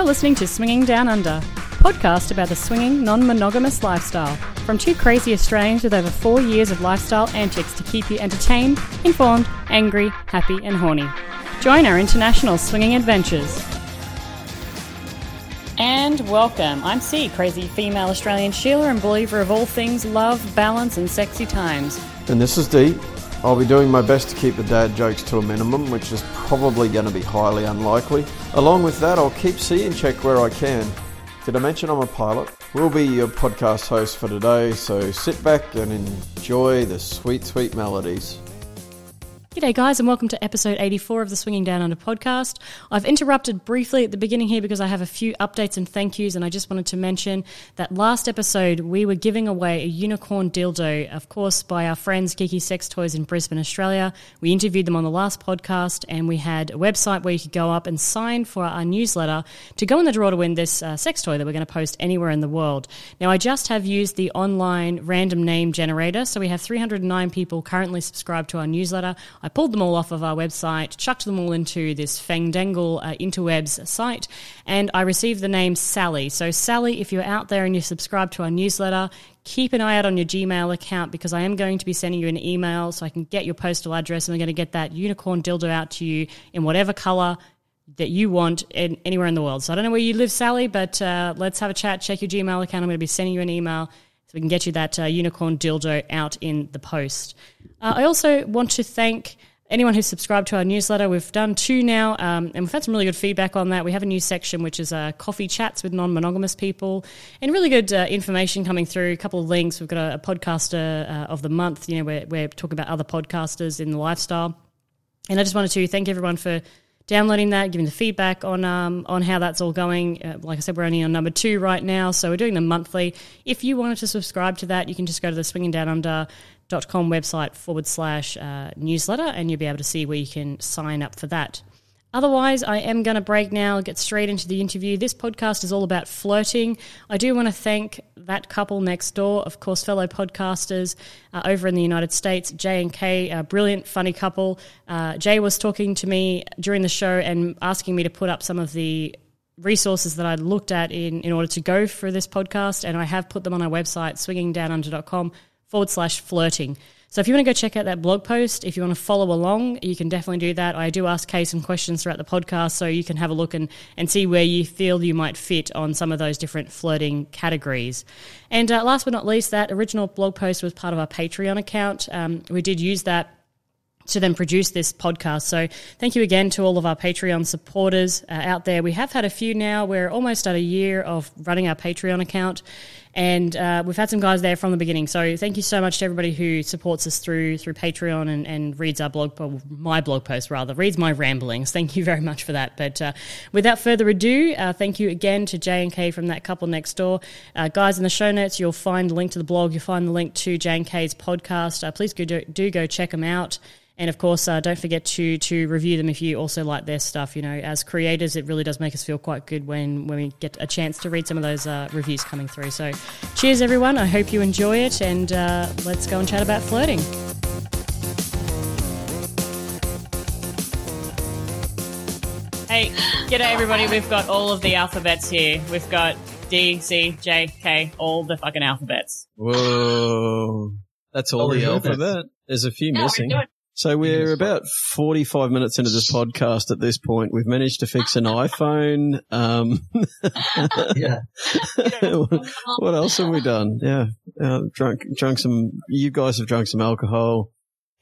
You're listening to Swinging Down Under, podcast about the swinging, non-monogamous lifestyle. From two crazy Australians with over four years of lifestyle antics to keep you entertained, informed, angry, happy, and horny. Join our international swinging adventures. And welcome. I'm C, crazy female Australian Sheila and believer of all things love, balance, and sexy times. And this is D. I'll be doing my best to keep the dad jokes to a minimum, which is probably going to be highly unlikely. Along with that, I'll keep in check where I can. Did I mention I'm a pilot? We'll be your podcast host for today, so sit back and enjoy the sweet, sweet melodies. G'day, guys, and welcome to episode 84 of the Swinging Down Under podcast. I've interrupted briefly at the beginning here because I have a few updates and thank yous, and I just wanted to mention that last episode we were giving away a unicorn dildo, of course, by our friends Geeky Sex Toys in Brisbane, Australia. We interviewed them on the last podcast, and we had a website where you could go up and sign for our newsletter to go in the draw to win this uh, sex toy that we're going to post anywhere in the world. Now, I just have used the online random name generator, so we have 309 people currently subscribed to our newsletter. I pulled them all off of our website, chucked them all into this Fangdangle uh, interwebs site, and I received the name Sally. So, Sally, if you're out there and you subscribe to our newsletter, keep an eye out on your Gmail account because I am going to be sending you an email so I can get your postal address and I'm going to get that unicorn dildo out to you in whatever color that you want in, anywhere in the world. So I don't know where you live, Sally, but uh, let's have a chat. Check your Gmail account. I'm going to be sending you an email so we can get you that uh, unicorn dildo out in the post. Uh, I also want to thank anyone who's subscribed to our newsletter. We've done two now, um, and we've had some really good feedback on that. We have a new section which is uh, coffee chats with non-monogamous people, and really good uh, information coming through. A couple of links. We've got a, a podcaster uh, of the month. You know, we're, we're talking about other podcasters in the lifestyle, and I just wanted to thank everyone for downloading that, giving the feedback on um, on how that's all going. Uh, like I said, we're only on number two right now, so we're doing them monthly. If you wanted to subscribe to that, you can just go to the Swinging Down Under dot com website forward slash uh, newsletter, and you'll be able to see where you can sign up for that. Otherwise, I am going to break now, get straight into the interview. This podcast is all about flirting. I do want to thank that couple next door, of course, fellow podcasters uh, over in the United States, Jay and Kay, a brilliant, funny couple. Uh, Jay was talking to me during the show and asking me to put up some of the resources that I looked at in, in order to go for this podcast, and I have put them on our website, swingingdownunder.com forward slash flirting. So if you want to go check out that blog post, if you want to follow along, you can definitely do that. I do ask Kay some questions throughout the podcast, so you can have a look and, and see where you feel you might fit on some of those different flirting categories. And uh, last but not least, that original blog post was part of our Patreon account. Um, we did use that to then produce this podcast. So thank you again to all of our Patreon supporters uh, out there. We have had a few now. We're almost at a year of running our Patreon account, and uh, we've had some guys there from the beginning. So thank you so much to everybody who supports us through through Patreon and, and reads our blog, my blog post rather, reads my ramblings. Thank you very much for that. But uh, without further ado, uh, thank you again to J and K from that couple next door, uh, guys. In the show notes, you'll find the link to the blog. You'll find the link to J and K's podcast. Uh, please go do, do go check them out. And of course, uh, don't forget to to review them if you also like their stuff. You know, as creators, it really does make us feel quite good when when we get a chance to read some of those uh, reviews coming through. So, cheers, everyone. I hope you enjoy it, and uh, let's go and chat about flirting. Hey, g'day everybody. We've got all of the alphabets here. We've got D, C, J, K, all the fucking alphabets. Whoa. That's all the we're alphabet. There's a few Yeah, we're missing. Doing- So we're about 45 minutes into this podcast at this point. We've managed to fix an iPhone. Um, Yeah. what else have we done? Yeah. Uh, drunk, drunk some, you guys have drunk some alcohol.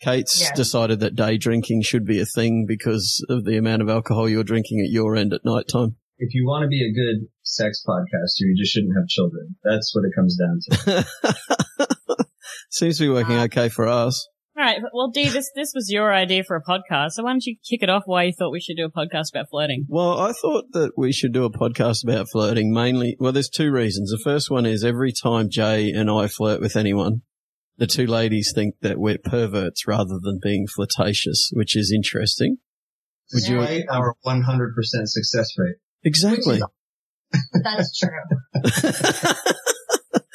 Kate's Yeah. decided that day drinking should be a thing because of the amount of alcohol you're drinking at your end at night time. If you want to be a good sex podcaster, you just shouldn't have children. That's what it comes down to. Seems to be working okay for us. All right. Well, Dee, this this was your idea for a podcast. So why don't you kick it off? Why you thought we should do a podcast about flirting? Well, I thought that we should do a podcast about flirting mainly. Well, there's two reasons. The first one is every time Jay and I flirt with anyone, the two ladies think that we're perverts rather than being flirtatious, which is interesting. Would you? Despite our 100% success rate. Exactly. That's true.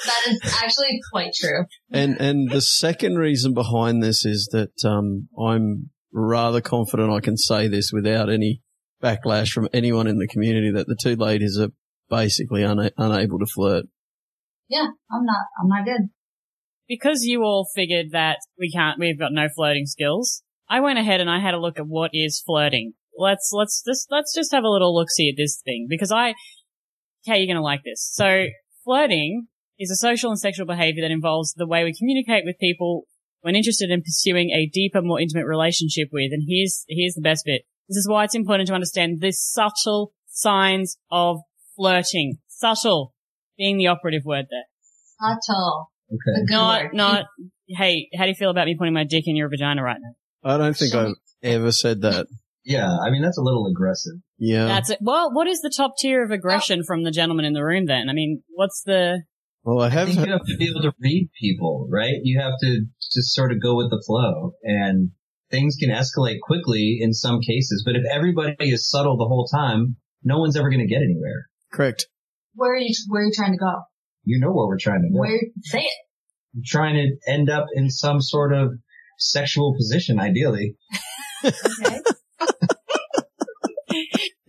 That is actually quite true. and, and the second reason behind this is that, um, I'm rather confident I can say this without any backlash from anyone in the community that the two ladies are basically una- unable to flirt. Yeah, I'm not. I'm not good. because you all figured that we can't, we've got no flirting skills. I went ahead and I had a look at what is flirting. Let's let's just let's just have a little look see at this thing because I, okay, you're gonna like this. So flirting is a social and sexual behavior that involves the way we communicate with people when interested in pursuing a deeper, more intimate relationship with. And here's here's the best bit. This is why it's important to understand the subtle signs of flirting. Subtle being the operative word there. Subtle. Okay. Not, not, hey, how do you feel about me putting my dick in your vagina right now? I don't think I've ever said that. Yeah, I mean that's a little aggressive. Yeah. That's it. Well, what is the top tier of aggression from the gentleman in the room then? I mean, what's the, well, I I have. think you have to be able to read people, right? You have to just sort of go with the flow and things can escalate quickly in some cases, but if everybody is subtle the whole time, no one's ever going to get anywhere. Correct. Where are you? Where are you trying to go? You know where we're trying to go. Where? Say it. We're trying to end up in some sort of sexual position, ideally. Okay.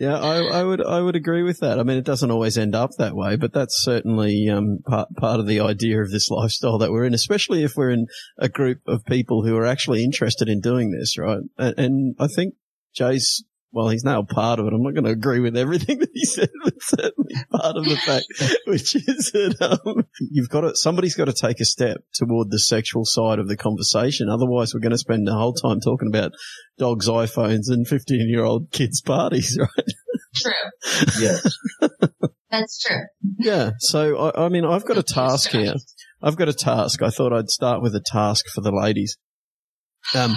Yeah, I, I would I would agree with that. I mean, it doesn't always end up that way, but that's certainly um, part part of the idea of this lifestyle that we're in, especially if we're in a group of people who are actually interested in doing this, right? And, and I think Jay's well, he's now part of it. I'm not going to agree with everything that he said, but certainly part of the fact, which is that um, you've got to somebody's got to take a step toward the sexual side of the conversation. Otherwise, we're going to spend the whole time talking about dogs' iPhones and 15 year old kids' parties, right? True. Yes. That's true. Yeah. So, I, I mean, I've got a task here. I've got a task. I thought I'd start with a task for the ladies. Um,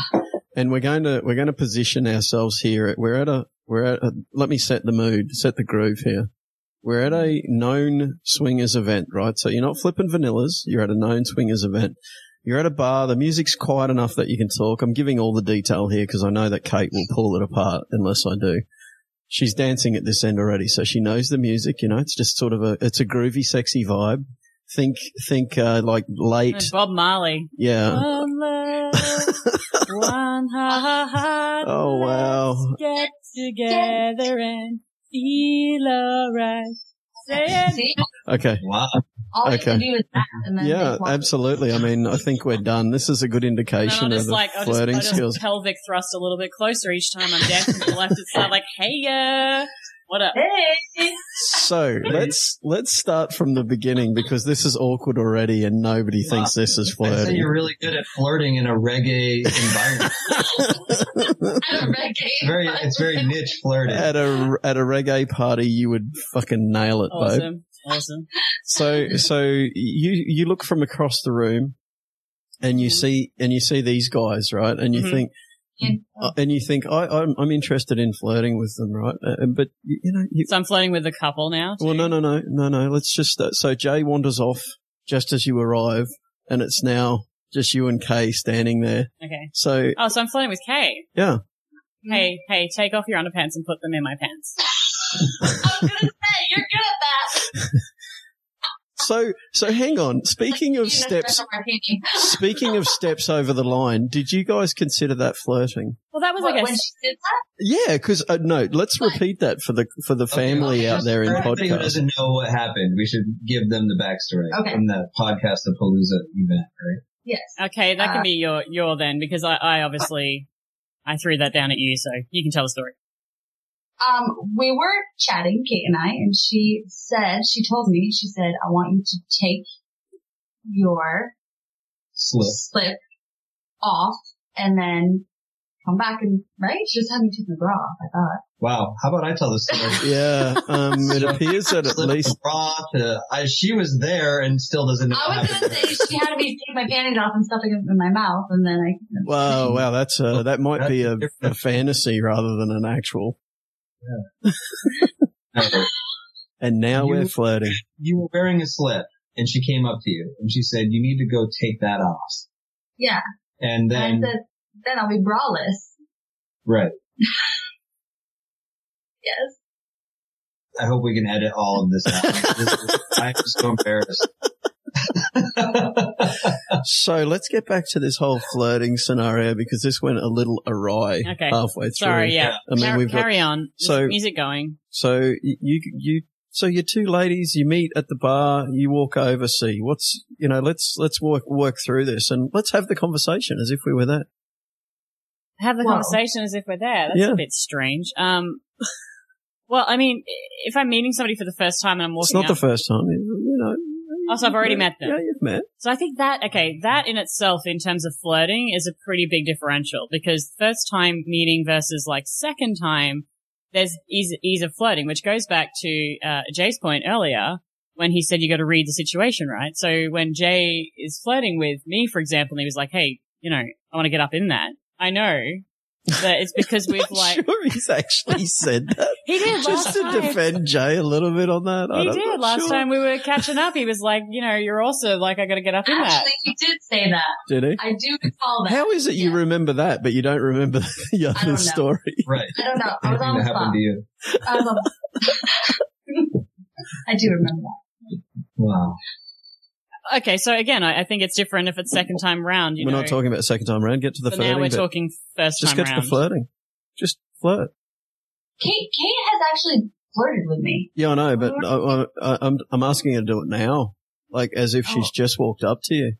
and we're going to, we're going to position ourselves here. We're at a, we're at a, let me set the mood, set the groove here. We're at a known swingers event, right? So you're not flipping vanillas. You're at a known swingers event. You're at a bar. The music's quiet enough that you can talk. I'm giving all the detail here because I know that Kate will pull it apart unless I do. She's dancing at this end already, so she knows the music. You know, it's just sort of a, it's a groovy, sexy vibe. Think, think, uh, like late. Bob Marley. Yeah. One love, one heart. Oh wow. Get together and feel alright. Say it. Okay. Wow. all you Okay. can do is that, and then Yeah, absolutely. I mean, I think we're done. This is a good indication of just the like, I'll just, flirting I'll just skills. pelvic thrust a little bit closer each time I'm dancing to the left. It's not like, hey, uh, what up? Hey. So let's let's start from the beginning because this is awkward already, and nobody thinks this is I say flirting. you're really good at flirting in a reggae environment. I don't reggae. It's very, it's very niche flirting. At a at a reggae party, you would fucking nail it, babe. Awesome. Awesome. So so you you look from across the room, and you see and you see these guys, right? And you Mhm. think. Uh, And you think I, I'm, I'm interested in flirting with them, right? Uh, but you, you know, you, So I'm flirting with a couple now. Well, no, no, no, no, no. Let's just, uh, so Jay wanders off just as you arrive and it's now just you and Kay standing there. Okay. So, Oh, so I'm flirting with Kay. yeah. Hey, hey, take off your underpants and put them in my pants. I was gonna say you're good at that. So, so hang on. Speaking of steps, speaking of steps over the line, did you guys consider that flirting? Well, that was, What, I when guess, she did that, Yeah, because uh, no, let's repeat that for the for the family Okay, out there in for everybody who doesn't know what happened, we should give them the backstory Okay. from the podcast the Palooza event, right? yes. okay, that can Uh, be your, your then, because I, I obviously, I threw that down at you, so you can tell the story. Um, we were chatting, Kate and I, and she said, she told me, she said, I want you to take your Slip. slip off and then come back and, right? She just had me take my bra off, I thought. Wow. How about I tell the story? Yeah, um, it appears that at least from bra to, I, she was there and still doesn't know I was gonna say she had me take my panties off and stuffing them in my mouth and then I, Wow, wow, that's uh, that might be a, a fantasy rather than an actual. No. And now You- we're flirting. You were wearing a slip and she came up to you and she said, you need to go take that off. yeah. And And I then, said, then I'll be braless. right. Yes. I hope we can edit all of this out. This is, I'm so embarrassed. So let's get back to this whole flirting scenario because this went a little awry Okay. halfway through. Sorry, yeah. I mean, Car- we've got carry on. so- So music going. So you you so you two ladies you meet at the bar, you walk over, see what's you know let's let's work work through this and let's have the conversation as if we were there. Have the Whoa. conversation as if we're there. That's Yeah. a bit strange. Um, well, I mean, if I'm meeting somebody for the first time and I'm walking, It's not up, the first time, you know. Oh, so I've already Yeah, met them. Yeah, you've met. So I think that, okay, that in itself in terms of flirting is a pretty big differential because first time meeting versus like second time, there's ease, ease of flirting, which goes back to, uh, Jay's point earlier when he said you got to read the situation, right? So when Jay is flirting with me, for example, and he was like, Hey, you know, I want to get up in that. I know that it's because we've like, sure he's actually said that. he did Just last to time. defend Jay a little bit on that. He I'm did not last sure. time we were catching up. He was like, you know, you're also like, I got to get up in that. Actually, you did say that. Did he? I do recall that. How is it you Yeah. remember that, but you don't remember the other don't story? Right. I don't know. I was Anything on the that spot. to you. I was on- I do remember that. Wow. Okay, so again, I, I think it's different if it's second time round. You we're know. not talking about second time round. Get to the So flirting. now we're bit. talking first Just time get to the flirting. Just flirt. Kate, Kate has actually flirted with me. Yeah, I know, but I, I, I'm I'm asking her to do it now, like as if she's Oh. just walked up to you.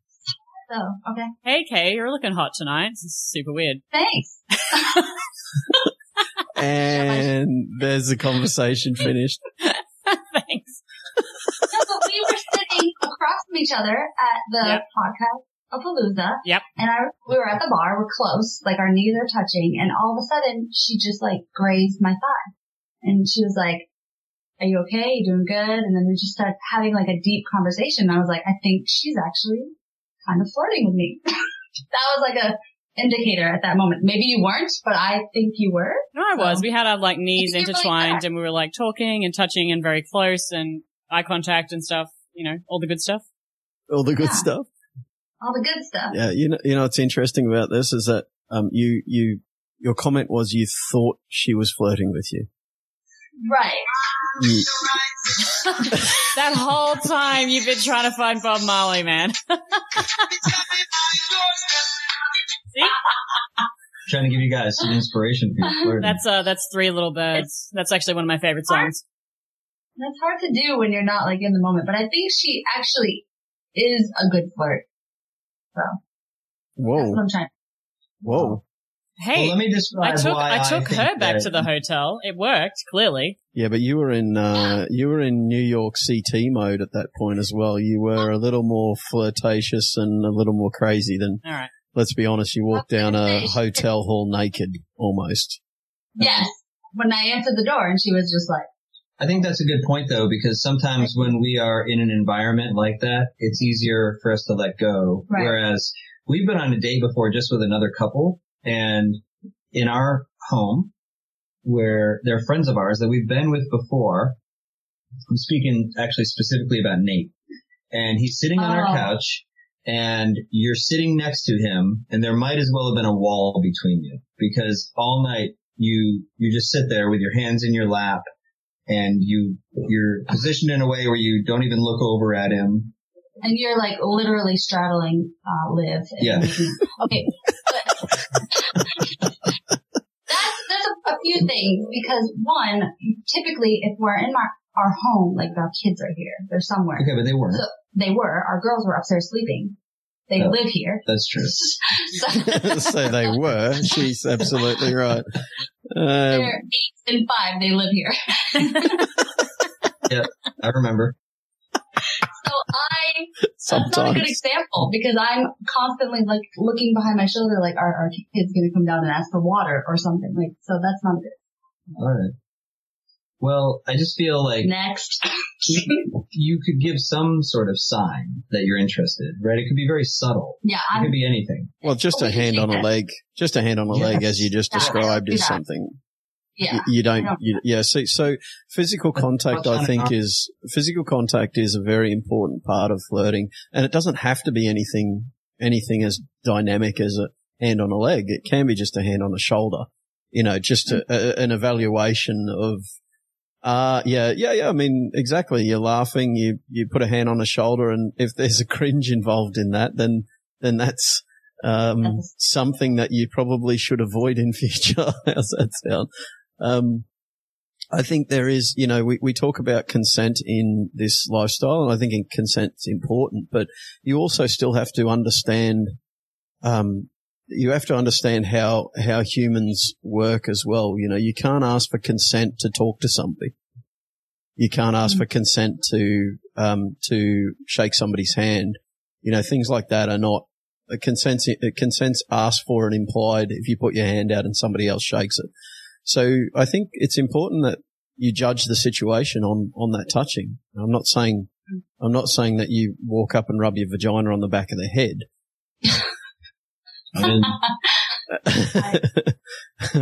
So, okay. Hey, Kay, you're looking hot tonight. This is super weird. Thanks. And there's the conversation finished. Thanks. No, but we were sitting across from each other at the Yep. podcast of Palooza. Yep. And I, we were at the bar. We're close. Like our knees are touching. And all of a sudden she just like grazed my thigh. And she was like, are you okay? You doing good? And then we just started having like a deep conversation. And I was like, I think she's actually kind of flirting with me. that was like a indicator at that moment. Maybe you weren't, but I think you were. No, I was. So- We had our like knees You're really intertwined and we were like talking and touching and very close and eye contact and stuff. You know, all the good stuff. All the good Yeah. stuff. All the good stuff. Yeah, you know, you know what's interesting about this is that um, you you your comment was you thought she was flirting with you. Right. you That whole time you've been trying to find Bob Marley, man. See? Trying to give you guys some inspiration for your flirting. That's uh, that's Three Little Birds. That's actually one of my favorite songs. That's hard to do when you're not like in the moment, but I think she actually is a good flirt. That's whoa what I'm trying. whoa Hey, well, let me describe I took why I took think her back that- to the hotel. It worked clearly. yeah, but you were in uh, you were in New York CT mode at that point as well. You were a little more flirtatious and a little more crazy than. All right. Let's be honest. You walked down a hotel hall naked almost. Yes. When I answered the door and she was just like, I think that's a good point though, because sometimes when we are in an environment like that, it's easier for us to let go. Right. Whereas we've been on a date before just with another couple and in our home where they're friends of ours that we've been with before. I'm speaking actually specifically about Nate and he's sitting on our Oh. couch and you're sitting next to him and there might as well have been a wall between you because all night you, you just sit there with your hands in your lap and you, you're positioned in a way where you don't even look over at him. and you're like literally straddling, uh, Liv. Yeah. Okay. That's, there's a, a few things because one, typically if we're in our, our home, like our kids are here, they're somewhere. Okay, but they weren't. So they were, our girls were upstairs sleeping. They Yeah. live here. That's true. So so they were. She's absolutely right. Um, they're eight and five. They live here. Yeah, I remember. So I, that's not a good example because I'm constantly like looking behind my shoulder, like, are our kids going to come down and ask for water or something? Like, so that's not good. All right. Well, I just feel like Next. you could give some sort of sign that you're interested, right? It could be very subtle. yeah, It I'm, could be anything. Well, just a hand on a leg, just a hand on a leg, as you just Yeah, described, is something yeah. you, you don't. Don't- You, yeah. See, so physical contact, I think, is physical contact is a very important part of flirting, and it doesn't have to be anything anything as dynamic as a hand on a leg. It can be just a hand on a shoulder. You know, just a, a, an evaluation of Uh, yeah, yeah, yeah. I mean, exactly. You're laughing, you, you put a hand on a shoulder and if there's a cringe involved in that, then, then that's, um, something that you probably should avoid in future. How's that sound? Um, I think there is, you know, we, we talk about consent in this lifestyle and I think consent's important, but you also still have to understand, um, you have to understand how, how humans work as well. You know, you can't ask for consent to talk to somebody. You can't ask mm-hmm. for consent to, um, to shake somebody's hand. You know, things like that are not a consent, a consent's asked for and implied if you put your hand out and somebody else shakes it. So I think it's important that you judge the situation on, on that touching. I'm not saying, I'm not saying that you walk up and rub your vagina on the back of the head. I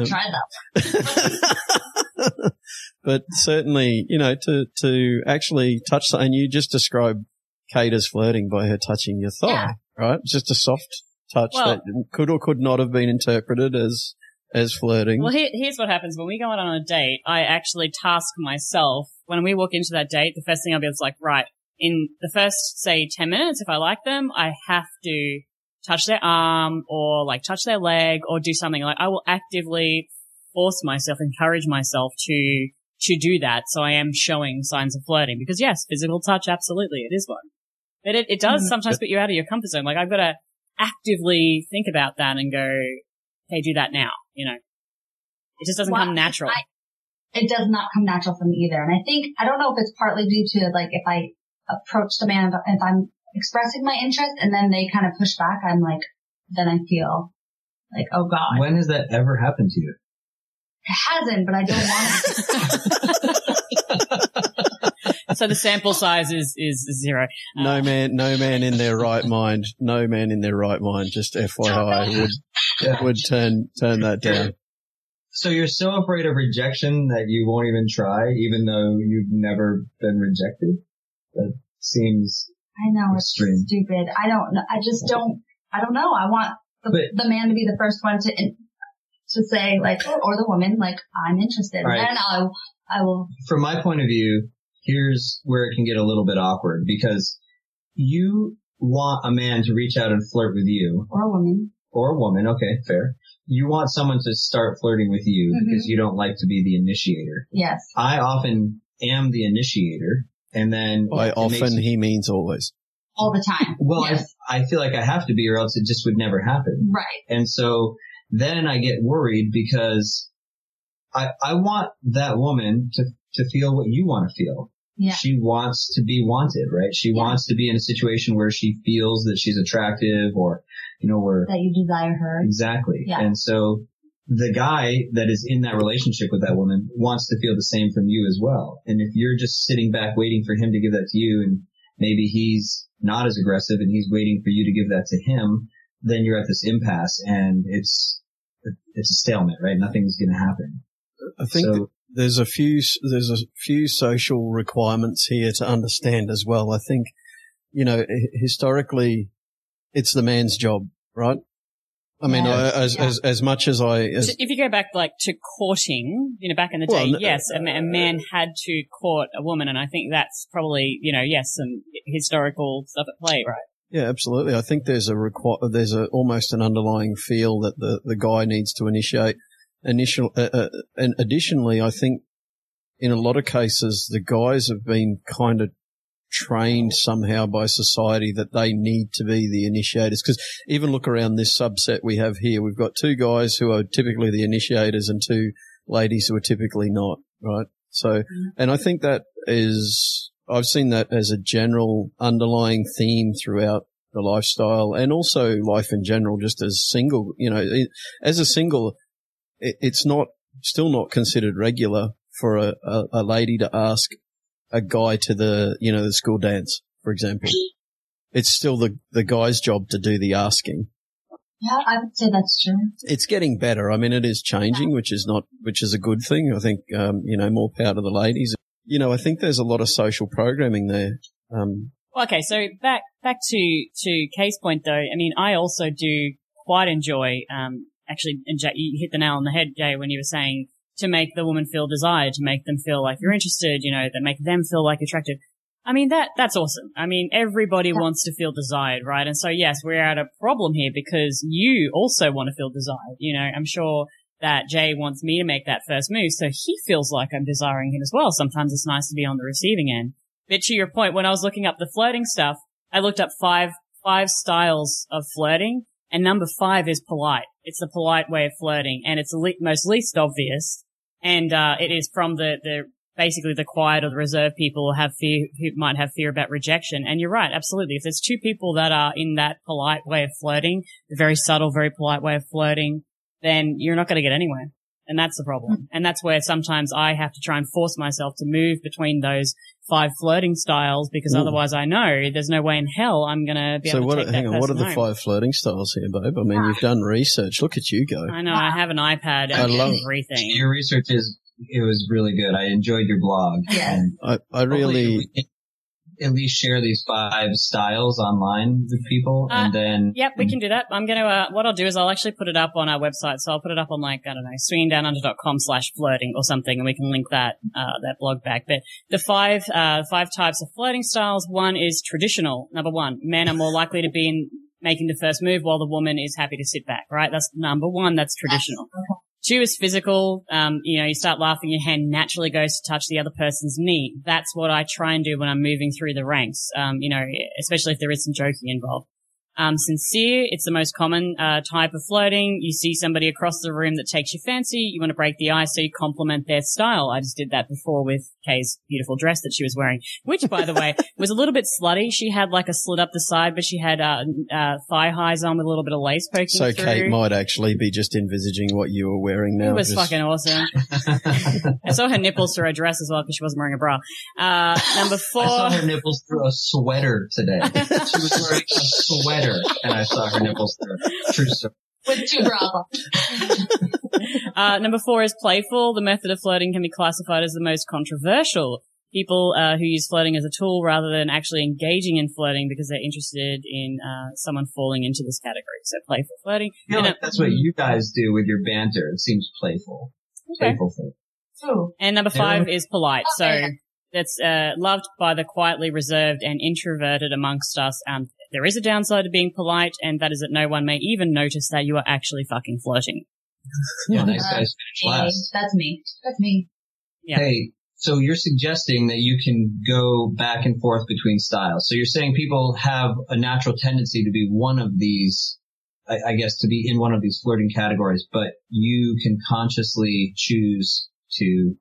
try that. but certainly, you know, to, to actually touch, and you just described Kate as flirting by her touching your thigh, yeah. right? Just a soft touch well, that could or could not have been interpreted as, as flirting. Well, here, here's what happens when we go out on a date. I actually task myself when we walk into that date. The first thing I'll be is like, right, in the first, say, 10 minutes, if I like them, I have to touch their arm or like touch their leg or do something like I will actively force myself, encourage myself to, to do that. So I am showing signs of flirting because yes, physical touch, absolutely. It is one. But it, it does mm-hmm. sometimes put you out of your comfort zone. Like I've got to actively think about that and go, hey, do that now. You know, it just doesn't well, come natural. I, it does not come natural for me either. And I think, I don't know if it's partly due to like if I approach the man, if I'm expressing my interest and then they kind of push back, I'm like, then I feel like, oh God. When has that ever happened to you? It hasn't, but I don't want it. so the sample size is, is zero. No uh, man, no man in their right mind, no man in their right mind, just FYI would, yeah. would turn, turn that down. So you're so afraid of rejection that you won't even try, even though you've never been rejected? That seems I know it's extreme. stupid. I don't know. I just don't, I don't know. I want the, but, the man to be the first one to, to say like, or the woman, like, I'm interested. Right. And I'll, I will. From my point of view, here's where it can get a little bit awkward because you want a man to reach out and flirt with you. Or a woman. Or a woman. Okay, fair. You want someone to start flirting with you mm-hmm. because you don't like to be the initiator. Yes. I often am the initiator and then by often he means always. All the time. well, yes. I, I feel like I have to be or else it just would never happen. Right. And so then I get worried because I, I want that woman to, to feel what you want to feel. Yeah. She wants to be wanted, right? She yeah. wants to be in a situation where she feels that she's attractive or, you know, where. That you desire her. Exactly. Yeah. And so the guy that is in that relationship with that woman wants to feel the same from you as well. And if you're just sitting back waiting for him to give that to you and maybe he's not as aggressive and he's waiting for you to give that to him, then you're at this impasse and it's, it's a stalemate, right? Nothing's going to happen. I think so, there's a few, there's a few social requirements here to understand as well. I think, you know, historically it's the man's job, right? I mean, yeah. I, as, yeah. as, as much as I, as if you go back like to courting, you know, back in the day, well, yes, a, a, man had to court a woman, and I think that's probably, you know, yes, some historical stuff at play, right? Yeah, absolutely. I think there's a requ- there's a almost an underlying feel that the the guy needs to initiate. Initial, uh, uh, and additionally, I think in a lot of cases the guys have been kind of trained somehow by society that they need to be the initiators. Because even look around this subset we have here, we've got two guys who are typically the initiators and two ladies who are typically not, right? So, mm-hmm. and I think that is, I've seen that as a general underlying theme throughout the lifestyle and also life in general, just as single, you know, as a single, it's not, still not considered regular for a, a, a lady to ask a guy to the, you know, the school dance, for example. It's still the, the guy's job to do the asking. Yeah, I would say that's true. It's getting better. I mean, it is changing, which is not, which is a good thing. I think, um, you know, more power to the ladies. You know, I think there's a lot of social programming there. Um, okay, so back back to to case point though. I mean, I also do quite enjoy. Um, actually, and Jay, you hit the nail on the head, Jay, when you were saying to make the woman feel desired, to make them feel like you're mm. interested, you know, that make them feel like attractive. I mean, that, that's awesome. I mean, everybody Yeah. wants to feel desired, right? And so yes, we're at a problem here because you also want to feel desired. You know, I'm sure that Jay wants me to make that first move. So he feels like I'm desiring him as well. Sometimes it's nice to be on the receiving end. But to your point, when I was looking up the flirting stuff, I looked up five, five styles of flirting and number five is polite. It's the polite way of flirting and it's the le- most least obvious. And, uh, it is from the, the, basically the quiet or the reserved people who have fear, who might have fear about rejection. And you're right. Absolutely. If there's two people that are in that polite way of flirting, the very subtle, very polite way of flirting, then you're not going to get anywhere. And that's the problem. And that's where sometimes I have to try and force myself to move between those five flirting styles because Ooh. otherrise I know there's no way in hell I'm going to be So able what? to take Hang that on. What are the home. five flirting styles here, babe? I mean, you've done research. Look at you go. I know. I have an iPad I and love- everything. Your research is it was really good. I enjoyed your blog. Yes. And I, I really. We can at least share these five styles online with people, Uh, and then Yep, we can do that. I'm going to, uh, what I'll do is I'll actually put it up on our website. So I'll put it up on like, I don't know, swingingdownunder.com slash flirting or something and we can link that, uh, that blog back. But the five, uh, five types of flirting styles. One is traditional. Number one, men are more likely to be in making the first move while the woman is happy to sit back, right? That's number one. That's traditional. Two is physical. Um, you know, you start laughing, your hand naturally goes to touch the other person's knee. That's what I try and do when I'm moving through the ranks. Um, you know, especially if there is some joking involved. Um, sincere, it's the most common uh, type of flirting. You see somebody across the room that takes your fancy, you want to break the ice, so you compliment their style. I just did that before with Kay's beautiful dress that she was wearing, which, by the way, was a little bit slutty. She had like a slit up the side, but she had uh, uh, thigh highs on with a little bit of lace poking So through. Kate might actually be just envisaging what you were wearing now. It was just- fucking awesome. I saw her nipples through her dress as well because she wasn't wearing a bra. Uh, number four. I saw her nipples through a sweater today. she was wearing a sweater, and I saw her nipples through. True story. With two bras on. Uh, number four is playful. The method of flirting can be classified as the most controversial. People uh, who use flirting as a tool rather than actually engaging in flirting because they're interested in uh, someone falling into this category. So playful flirting. I feel And, like that's what you guys do with your banter. It seems playful. Okay. Playful thing. Ooh. and number five is polite. So that's uh, loved by the quietly reserved and introverted amongst us. Um, there is a downside to being polite, and that is that no one may even notice that you are actually fucking flirting. Yeah, nice guys finish last. That's me. That's me. Yeah. Hey, so you're suggesting that you can go back and forth between styles. So you're saying people have a natural tendency to be one of these, I, I guess, to be in one of these flirting categories, but you can consciously choose to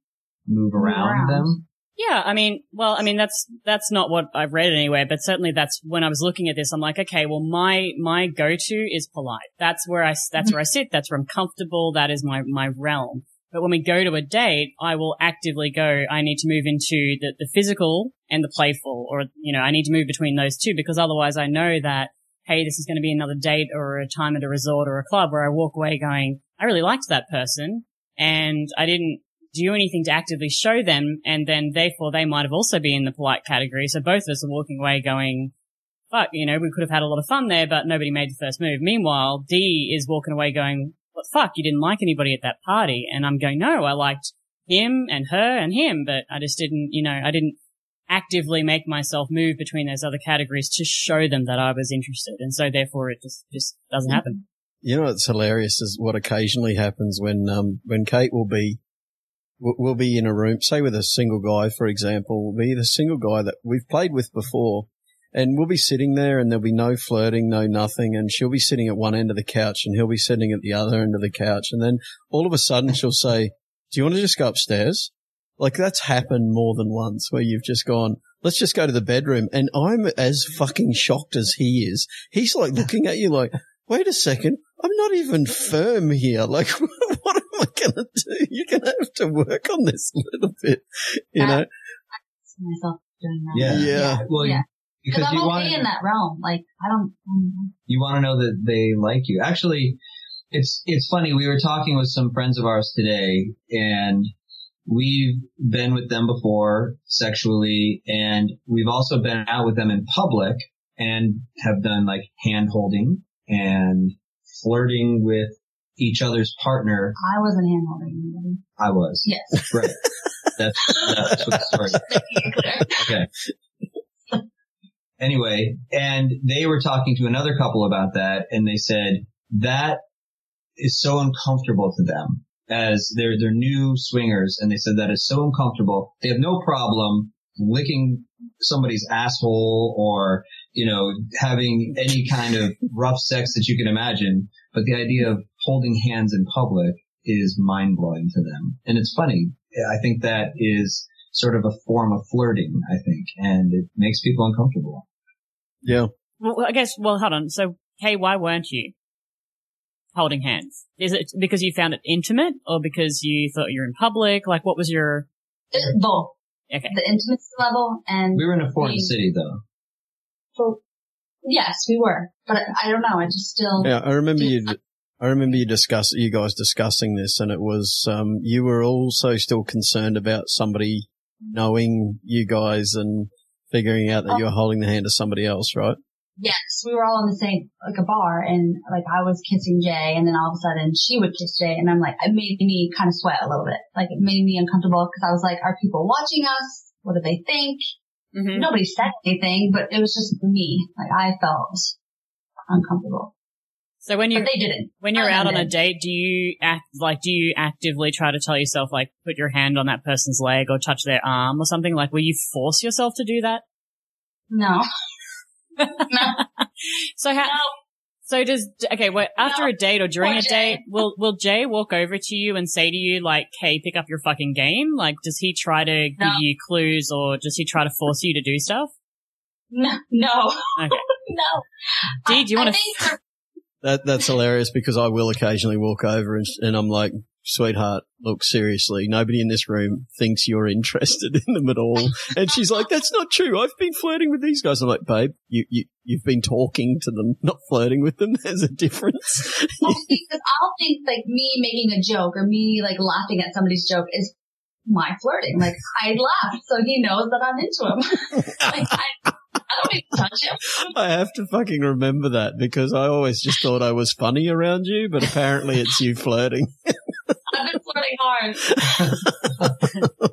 move around, around. them. Yeah, I mean, well, I mean, that's, that's not what I've read anywhere, but certainly that's when I was looking at this, I'm like, okay, well, my, my go-to is polite. That's where I, that's mm-hmm. where I sit. That's where I'm comfortable. That is my, my realm. But when we go to a date, I will actively go, I need to move into the, the physical and the playful, or, you know, I need to move between those two because otherwise I know that, hey, this is going to be another date or a time at a resort or a club where I walk away going, I really liked that person and I didn't do anything to actively show them, and then therefore they might have also been in the polite category. So both of us are walking away going, fuck, you know, we could have had a lot of fun there, but nobody made the first move. Meanwhile, D is walking away going, what fuck, you didn't like anybody at that party. And I'm going, no, I liked him and her and him, but I just didn't, you know, I didn't actively make myself move between those other categories to show them that I was interested. And so therefore it just, just doesn't happen. You know what's hilarious is what occasionally happens when um when Kate will be we'll be in a room, say with a single guy, for example, we'll be the single guy that we've played with before, and we'll be sitting there and there'll be no flirting, no nothing, and she'll be sitting at one end of the couch and he'll be sitting at the other end of the couch, and then all of a sudden she'll say, "Do you want to just go upstairs?" Like that's happened more than once where you've just gone, let's just go to the bedroom. And I'm as fucking shocked as he is. He's like looking at you like, wait a second. I'm not even firm here. Like, what am I going to do? You're going to have to work on this a little bit, you know? Myself doing that. Yeah. Yeah. Well, Yeah. because Because I'm you okay want in that realm. Like I don't. you want to know that they like you. Actually, it's it's funny. We were talking with some friends of ours today, and we've been with them before sexually, and we've also been out with them in public and have done like hand holding and flirting with each other's partner. I wasn't hand holding anybody. I was. Yes. Right. That's, that's what the story Okay. Anyway, and they were talking to another couple about that and they said that is so uncomfortable to them as they're, they're new swingers and they said that is so uncomfortable. They have no problem licking somebody's asshole or, you know, having any kind of rough sex that you can imagine. But the idea of holding hands in public is mind blowing to them. And it's funny. I think that is sort of a form of flirting, I think, and it makes people uncomfortable. Yeah. Well, I guess, well, hold on. So, Kay, why weren't you holding hands? Is it because you found it intimate or because you thought you were in public? Like, what was your, Uh, Both. okay. The intimacy level and We were in a foreign being- city though. for- yes, we were. But I, I don't know. I just still, Yeah, I remember you. I remember you discuss you guys discussing this, and it was um, you were also still concerned about somebody knowing you guys and figuring out that you were holding the hand of somebody else, right? yes, we were all in the same, like a bar and like I was kissing Jay and then all of a sudden she would kiss Jay and I'm like, it made me kind of sweat a little bit. Like it made me uncomfortable because I was like, are people watching us? What do they think? hmm Nobody said anything, but it was just me. Like I felt uncomfortable, So when you're, they didn't. when you're I out on a date, do you act, like, do you actively try to tell yourself, like, put your hand on that person's leg or touch their arm or something? Like, will you force yourself to do that? No, no. So how, no. So does okay? Well, after No. a date or during a date, will will Jay walk over to you and say to you like, "Hey, pick up your fucking game"? Like, does he try to No. give you clues or does he try to force you to do stuff? No, no, Okay. no. Dee, do you think for- That that's hilarious because I will occasionally walk over and, and I'm like, sweetheart, look seriously, nobody in this room thinks you're interested in them at all. And she's like, that's not true. I've been flirting with these guys. I'm like, babe, you you you've been talking to them, not flirting with them. There's a difference. because I'll think like me making a joke or me like laughing at somebody's joke is my flirting. Like I laugh, so he knows that I'm into him. like I, I don't need touch him. I have to fucking remember that because I always just thought I was funny around you, but apparently it's you flirting. I've been flirting hard.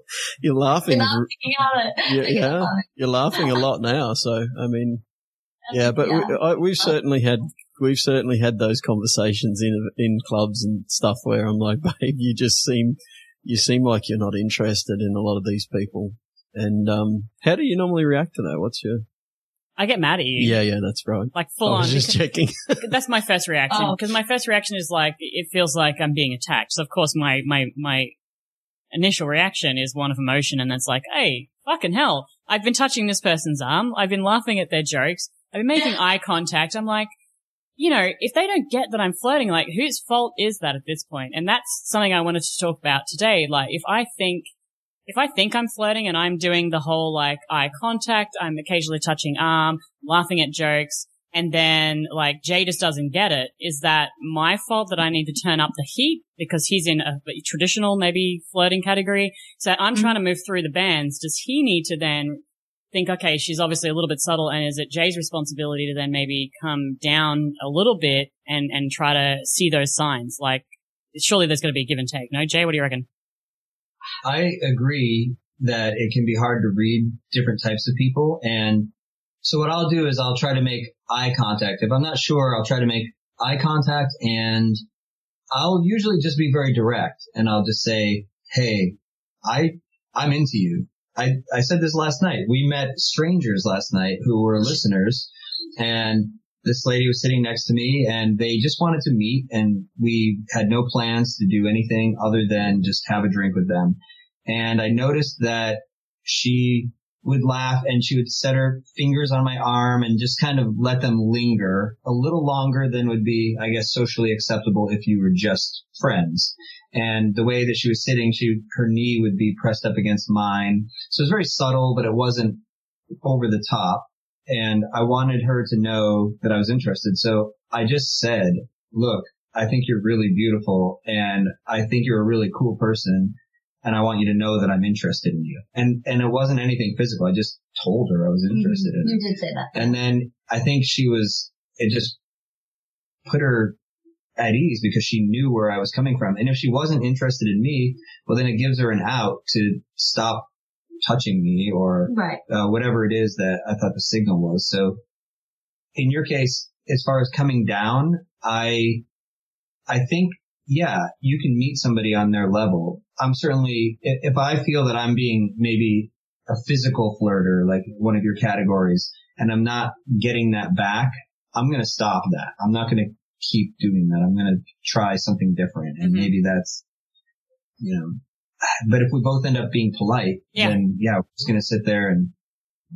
You're laughing. Without thinking about it. Yeah, yeah. You're laughing a lot now. So, I mean, yeah, but Yeah. We, I, we've certainly had, we've certainly had those conversations in, in clubs and stuff where I'm like, babe, you just seem, you seem like you're not interested in a lot of these people. And, um, how do you normally react to that? What's your, I get mad at you. yeah, yeah, that's right. Like full on. I on. just checking. that's my first reaction Oh. because my first reaction is like it feels like I'm being attacked. So of course my my my initial reaction is one of emotion, and that's like, hey, fucking hell! I've been touching this person's arm. I've been laughing at their jokes. I've been making eye contact. I'm like, you know, if they don't get that I'm flirting, like whose fault is that at this point? And that's something I wanted to talk about today. Like if I think. If I think I'm flirting and I'm doing the whole like eye contact, I'm occasionally touching arm, laughing at jokes, and then like Jay just doesn't get it, is that my fault that I need to turn up the heat because he's in a traditional maybe flirting category? So I'm trying to mm-hmm. move through the bands. Does he need to then think, okay, she's obviously a little bit subtle, and is it Jay's responsibility to then maybe come down a little bit and and try to see those signs? Like, surely there's going to be a give and take. No, Jay, what do you reckon? I agree that it can be hard to read different types of people. And so what I'll do is I'll try to make eye contact. If I'm not sure, I'll try to make eye contact and I'll usually just be very direct and I'll just say, Hey, I, I'm into you. I, I said this last night. We met strangers last night who were listeners and this lady was sitting next to me and they just wanted to meet and we had no plans to do anything other than just have a drink with them. And I noticed that she would laugh and she would set her fingers on my arm and just kind of let them linger a little longer than would be, I guess, socially acceptable if you were just friends. And the way that she was sitting, she, her knee would be pressed up against mine. So it was very subtle, but it wasn't over the top and I wanted her to know that I was interested. So I just said, look, I think you're really beautiful and I think you're a really cool person and I want you to know that I'm interested in you. And, and it wasn't anything physical. I just told her I was mm-hmm. interested in her. You did say that. And then I think she was, it just put her at ease because she knew where I was coming from. And if she wasn't interested in me, well, then it gives her an out to stop touching me or Right. uh, whatever it is that I thought the signal was. So in your case, as far as coming down, I, I think, yeah, you can meet somebody on their level. I'm certainly, if, I feel that I'm being maybe a physical flirter, like one of your categories, and I'm not getting that back, I'm going to stop that. I'm not going to keep doing that. I'm going to try something different. And Mhm. maybe that's, you know, but if we both end up being polite, Yeah. then yeah, we're just going to sit there and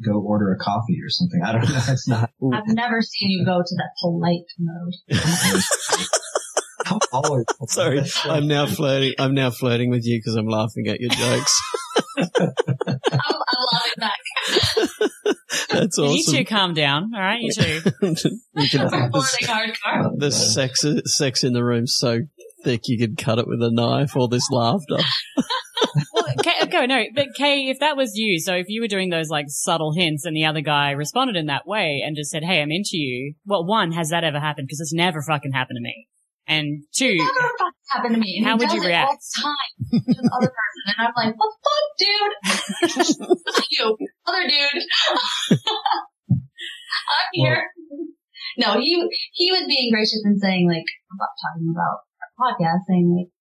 go order a coffee or something. I don't know. It's not I've never seen you go to that polite mode. I'm always Sorry, I'm now flirting. I'm now flirting with you because I'm laughing at your jokes. I'm, I'm loving that. That's You awesome. need to calm down. All right, you two. You can- We're the, hardcore. the sex, sex in the room so thick you could cut it with a knife. All this laughter. well, Kay, go no, but Kay, if that was you, so if you were doing those like subtle hints and the other guy responded in that way and just said, "Hey, I'm into you," well, one, has that ever happened? Because it's never fucking happened to me. And two, Never fucking happened to me. And How he would you does it react? all the time to the other person. And I'm like, what the fuck, dude? You, other dude. I'm here. no, he he was being gracious and saying like about talking about our podcast, saying like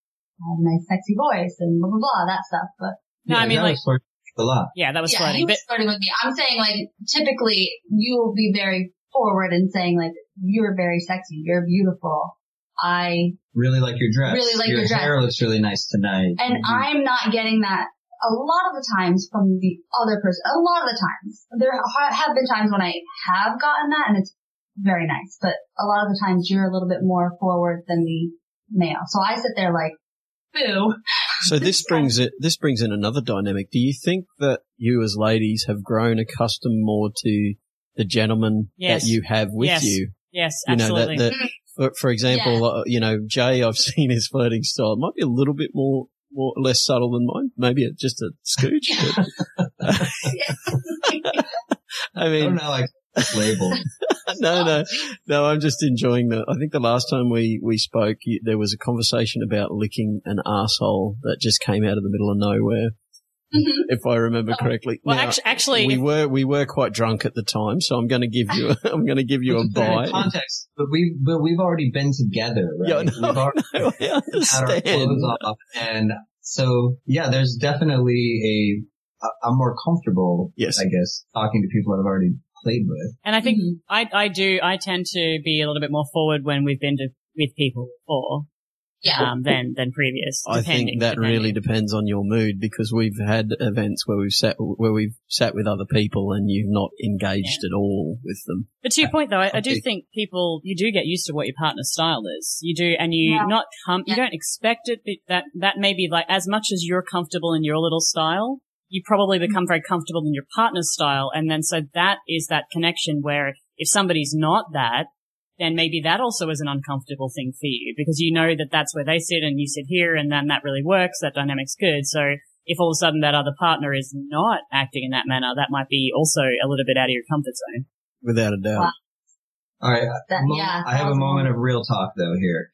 I have a nice sexy voice and blah blah blah that stuff. But no, I mean that like, was for a lot. yeah, that was yeah, he was but flirting with me. I'm saying like typically you will be very forward and saying like you're very sexy, you're beautiful. I Really like your dress. Really like your, your dress. hair looks really nice tonight. And Mhm. I'm not getting that a lot of the times from the other person. A lot of the times. There have been times when I have gotten that and it's very nice, but a lot of the times you're a little bit more forward than the male. So I sit there like, boo. So this brings it. This brings in another dynamic. Do you think that you as ladies have grown accustomed more to the gentleman Yes. that you have with Yes. you? yes, You know that. that for, for example, uh, you know, Jay, I've seen his flirting style. It might be a little bit more, more less subtle than mine. Maybe it's just a scooch. But, I I mean, don't know, like label. no, no, no. I'm just enjoying the. I think the last time we we spoke, you, there was a conversation about licking an asshole that just came out of the middle of nowhere, Mhm. if I remember correctly. well, Now, actually, actually, we were we were quite drunk at the time, so I'm going to give you I'm going to give you a To put it in bite. Context, but we but we've already been together, right? Yeah, no, We've already no, I had our understand. clothes off, and so yeah, there's definitely a I'm more comfortable, Yes. I guess, talking to people that I've already played with. and I think Mhm. I, I do, I tend to be a little bit more forward when we've been to, with people before, Yeah. um, than, than previous. I think that really depends on your mood because we've had events where we've sat where we've sat with other people and you've not engaged at all with them. But to your point though, I, I do Okay. think people, you do get used to what your partner's style is. You do, and you Yeah. not come, you Yeah. don't expect it, but that, that may be like, as much as you're comfortable in your little style, you probably Mm-hmm. become very comfortable in your partner's style. And then so that is that connection where if somebody's not that, then maybe that also is an uncomfortable thing for you because you know that that's where they sit and you sit here and then that really works. That dynamic's good. So if all of a sudden that other partner is not acting in that manner, that might be also a little bit out of your comfort zone. Without a doubt. Wow. All right, That- mo- yeah, I have a moment moment. of real talk though here.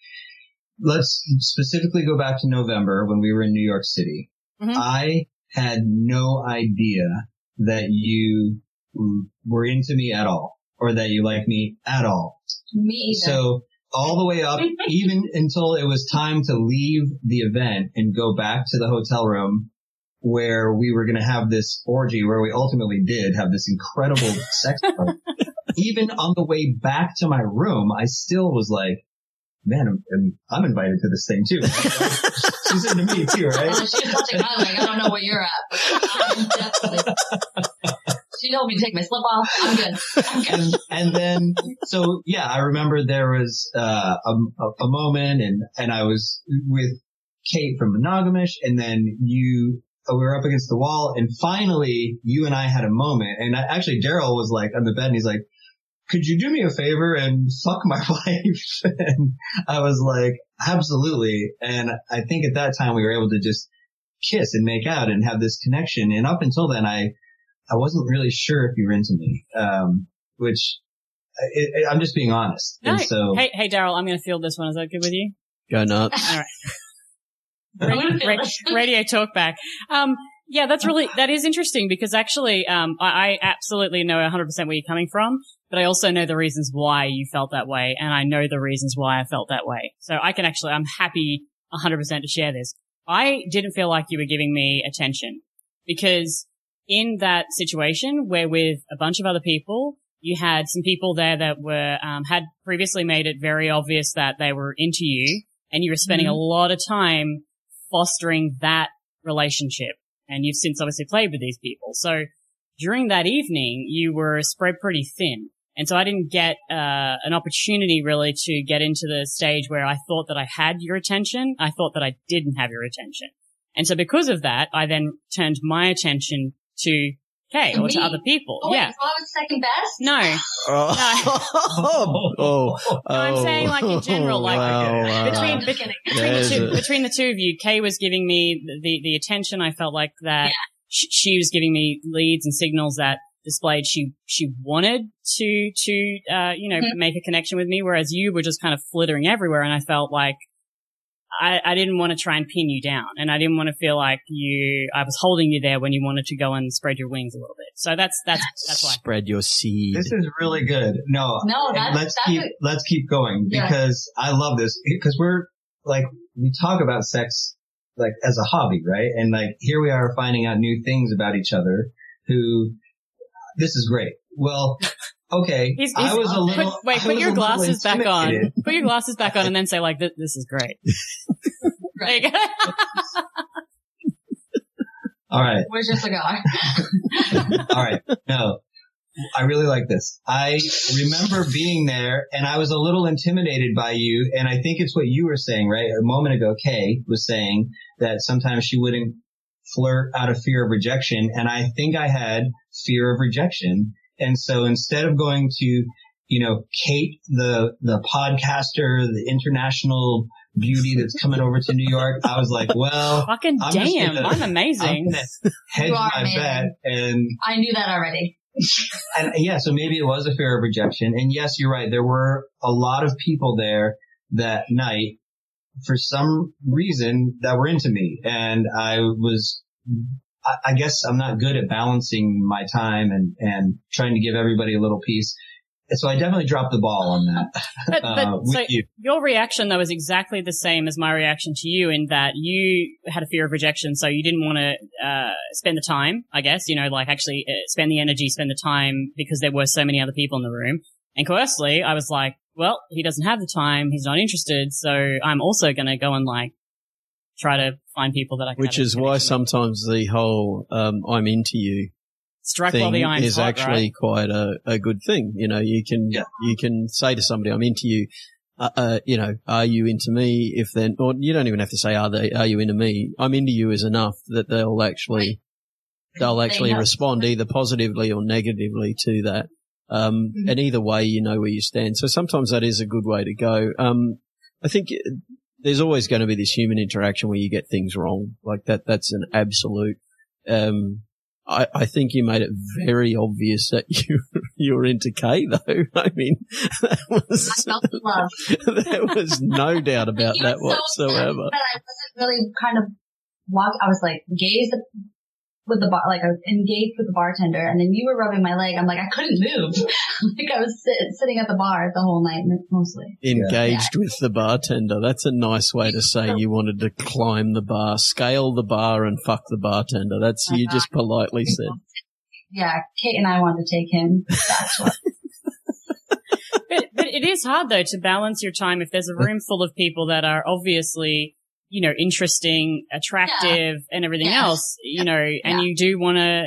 Let's specifically go back to November when we were in New York City. Mhm. I had no idea that you were into me at all or that you liked me at all. Me either. So all the way up, even until it was time to leave the event and go back to the hotel room where we were going to have this orgy where we ultimately did have this incredible sex even on the way back to my room, I still was like, man, I'm, I'm, I'm invited to this thing too. She's into me too, right? Uh, she was touching my leg. I don't know where you're at. But I'm definitely. She told me to take my slip off. I'm good. I'm good. and, and then, so yeah, I remember there was, uh, a, a moment and, and I was with Kate from Monogamish and then you, uh, we were up against the wall and finally you and I had a moment and I, actually Daryl was like on the bed and he's like, could you do me a favor and fuck my wife? and I was like, absolutely. And I think at that time we were able to just kiss and make out and have this connection. And up until then, I, I wasn't really sure if you were into me, um, which it, it- I'm just being honest. No. And so, hey, hey, Daryl, I'm going to field this one. Is that good with you? Go nuts. All right. Radio, ra- radio talk back. Um, yeah, that's really, that is interesting because actually, um, I, I absolutely know 100% where you're coming from, but I also know the reasons why you felt that way and I know the reasons why I felt that way. So I can actually, I'm happy 100% to share this. I didn't feel like you were giving me attention because in that situation where with a bunch of other people, you had some people there that were, um, had previously made it very obvious that they were into you and you were spending a lot of time fostering that relationship. And you've since obviously played with these people. So during that evening, you were spread pretty thin. And so I didn't get uh, an opportunity really to get into the stage where I thought that I had your attention. I thought that I didn't have your attention. And so because of that, I then turned my attention to Kay To or to other people. Oh, wait, yeah. so I was second best? No. Oh, oh, oh, I'm saying, like, in general, like, wow, wow. between- I'm just kidding. between the, two, a- between the two of you, Kay was giving me the, the attention. I felt like that sh- she was giving me leads and signals that displayed she, she wanted to, to, uh, you know, Mhm. make a connection with me. Whereas you were just kind of flittering everywhere. And I felt like I, I didn't want to try and pin you down and I didn't want to feel like you, I was holding you there when you wanted to go and spread your wings a little bit. So that's, that's, that's why. Spread your seed. this is really good. No, No, that's- let's that's keep a- let's keep going Yeah. because I love this because we're like we talk about sex like as a hobby, right? And like here we are finding out new things about each other. Who this is great. Well, okay, He's, I was a put- little. wait, I put your glasses back on. Put your glasses back on and then say like, this, this is great. There you go. All right. Where's your cigar? All right. No, I really like this. I remember being there and I was a little intimidated by you. And I think it's what you were saying, right? A moment ago, Kay was saying that sometimes she wouldn't flirt out of fear of rejection. And I think I had fear of rejection. And so instead of going to, you know, Kate, the, the podcaster, the international beauty that's coming over to New York, I was like, well, Fucking I'm damn, gonna- I'm amazing. I'm gonna hedge You are my amazing. bet and I knew that already. and yeah, so maybe it was a fear of rejection. And yes, you're right. There were a lot of people there that night for some reason that were into me. And I was, I, guess I'm not good at balancing my time and, and trying to give everybody a little piece. So I definitely dropped the ball on that. But, but uh, so you. your reaction though is exactly the same as my reaction to you in that you had a fear of rejection, so you didn't want to uh, spend the time. I guess you know, like actually uh, spend the energy, spend the time because there were so many other people in the room. And conversely, I was like, well, he doesn't have the time, he's not interested, so I'm also going to go and like try to find people that I can. Which have is why with. sometimes the whole um, "I'm into you" strike while thing the iron's is hot, actually right? quite a, a good thing. You know, you can Yeah. you can say to somebody, "I'm into you." Uh, uh, you know, are you into me? If then, or you don't even have to say, "Are they? Are you into me?" I'm into you is enough that they'll actually they'll actually know. respond either positively or negatively to that. Um, Mhm. and either way, you know where you stand. So sometimes that is a good way to go. Um, I think there's always going to be this human interaction where you get things wrong. Like that, that's an absolute. Um, I, I think you made it very obvious that you you're into Kay though. I mean, that was felt the love. there was no doubt about that so whatsoever. But I wasn't really kind of walk. I was like gazed with the bar, like I was engaged with the bartender, and then you were rubbing my leg. I'm like I couldn't move. like I was sit, sitting at the bar the whole night mostly. Engaged with the bartender. That's a nice way to say you wanted to climb the bar, scale the bar, and fuck the bartender. That's you just politely said. Yeah, Kate and I wanted to take him. That's what. but, but it is hard though to balance your time if there's a room full of people that are obviously, you know, interesting, attractive and everything Yeah. else, you know, and Yeah. you do want to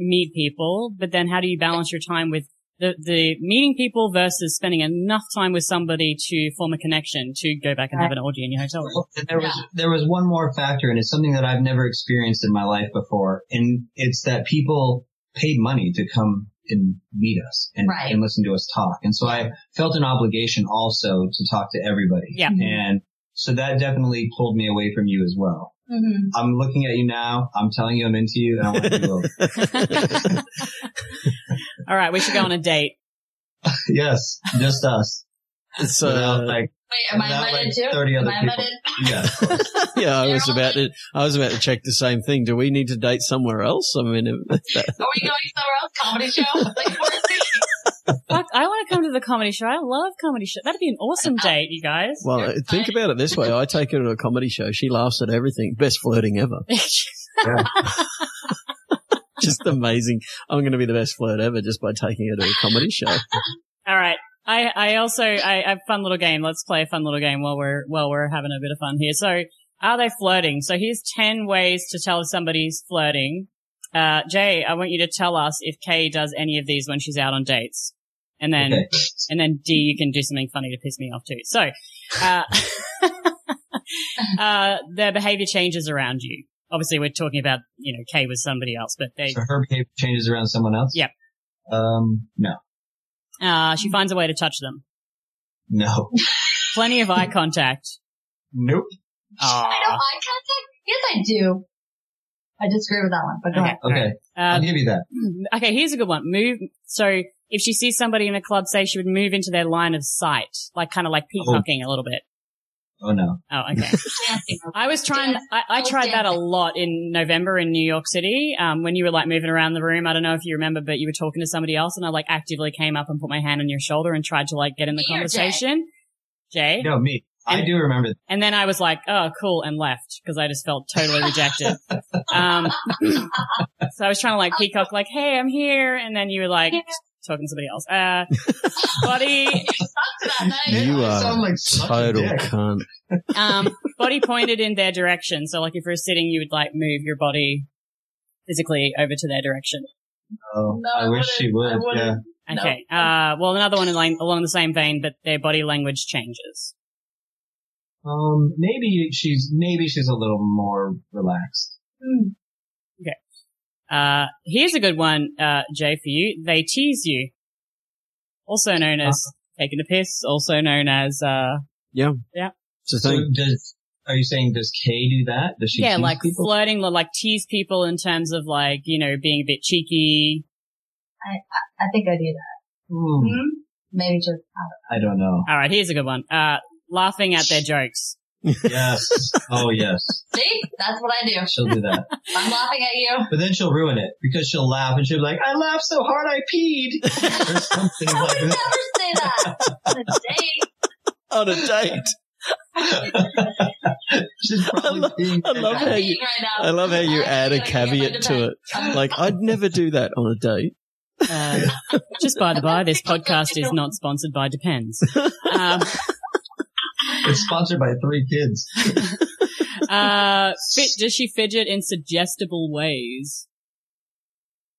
meet people, but then how do you balance your time with the, the meeting people versus spending enough time with somebody to form a connection to go back and have an orgy in your hotel room? There was there was one more factor, and it's something that I've never experienced in my life before, and it's that people paid money to come and meet us and, Right. and listen to us talk, and so I felt an obligation also to talk to everybody, Yeah. Mm-hmm. and so that definitely pulled me away from you as well. hmm I'm looking at you now. I'm telling you I'm into you, and I want you over. All right. We should go on a date. yes, just us. So Without, like, Wait, am I invited like, too? 30 Am other I people. invited? Yeah, yeah, I was about to. I was about to check the same thing. Do we need to date somewhere else? I mean, that, Are we going somewhere else? Comedy show? Like, where's the- Fuck, I want to come to the comedy show. I love comedy show. That'd be an awesome date, you guys. well, think about it this way: I take her to a comedy show. She laughs at everything. Best flirting ever. Just amazing. I'm going to be the best flirt ever just by taking her to a comedy show. All right. I, I also, I, I have a fun little game. Let's play a fun little game while we're, while we're having a bit of fun here. So, are they flirting? So here's 10 ways to tell if somebody's flirting. Uh, Jay, I want you to tell us if Kay does any of these when she's out on dates. And then, Okay. and then D, you can do something funny to piss me off too. So, uh, uh, their behavior changes around you. Obviously, we're talking about, you know, Kay was somebody else, but they, So her behavior changes around someone else? Yep. Um, no. uh, she finds a way to touch them. No. Plenty of eye contact. Nope. I know eye contact? Yes, I do. I disagree with that one, but go Okay. ahead. Okay. I'll Um, give you that. okay, here's a good one. Move. So if she sees somebody in a club, say she would move into their line of sight, like kind of like peacocking a little bit. Oh no. Oh, okay. I was trying. I, I Oh, tried that a lot in November in New York City. Um, when you were like moving around the room, I don't know if you remember, but you were talking to somebody else, and I like actively came up and put my hand on your shoulder and tried to like get in the Me or Jay? conversation. Jay. No, me. I do remember that. And then I was like, oh, cool, and left because I just felt totally rejected. um, so I was trying to like peacock, like, hey, I'm here. And then you were like talking to somebody else. Uh, body, You are sound like total dick. cunt. um, body pointed in their direction. So like if you're sitting, you would like move your body physically over to their direction. Oh, No, I I wish she would. Yeah. wouldn't. No. Okay. Uh, well, another one along, along the same vein, but their body language changes. Um, maybe she's maybe she's a little more relaxed. Hmm. Uh, here's a good one, uh, Jay, for you. They tease you. Also known as taking a piss, also known as, uh, yeah. a So thing. does are you saying does Kay do that? Does she? yeah, tease like people? flirting, like tease people in terms of like, you know, being a bit cheeky. I I think I do that. Hmm, Hmm? Maybe just, I don't know. All right, here's a good one. Uh, laughing at their jokes. Yes. Oh yes. see? That's what I do. She'll do that. I'm laughing at you. But then she'll ruin it because she'll laugh and she'll be like, I laughed so hard I peed. or something I like would that. never say that on a date. On a date. She's probably being. I love I'm how peeing you, right now. I love how you I'm add a gonna get my caveat to it. defense. Like, I'd never do that on a date. Uh, just by the by, this podcast is not sponsored by Depends. Um, It's sponsored by three kids. uh, fit, does she fidget in suggestible ways?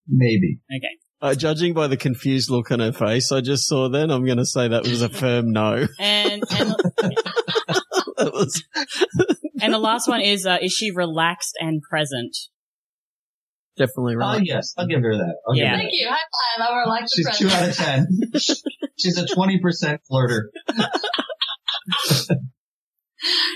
Maybe. Okay. Uh, judging by the confused look on her face I just saw then, I'm going to say that was a firm no. And, and, was, and the last one is, uh, is she relaxed and present? definitely Oh right. yes, I'll give her that. I'll Yeah. give her Thank you. High five. Our Alexa She's two out of ten. She's a twenty percent flirter.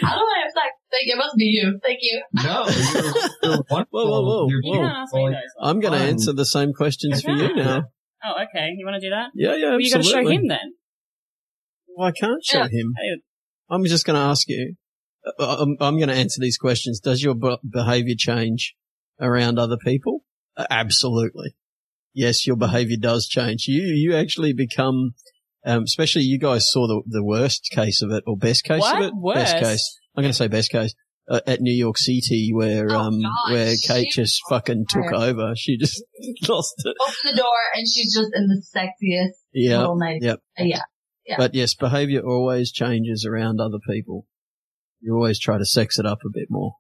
How do I have sex? Thank you. It must be you. Thank you. No, you're, you're wonderful. Whoa, whoa, whoa, You're whoa. You don't ask me beautiful. those. I'm going to answer the same questions for you now. Oh, okay. You want to do that? Yeah, yeah, Well, you got to show him then. Well, I can't show Yeah. him. I'm just going to ask you. uh, I'm, I'm going to answer these questions. Does your be- behavior change around other people? Uh, absolutely. Yes, your behavior does change. You, you actually become, um, especially you guys saw the, the worst case of it or best case What? of it. Best Worst? case. I'm going to say best case. Uh, at New York City where, Oh, um, gosh. where Kate She- just fucking took her. over. She just lost it. Open the door and she's just in the sexiest Yeah. little night. Yep. Uh, yeah. Yeah. But yes, behavior always changes around other people. You always try to sex it up a bit more.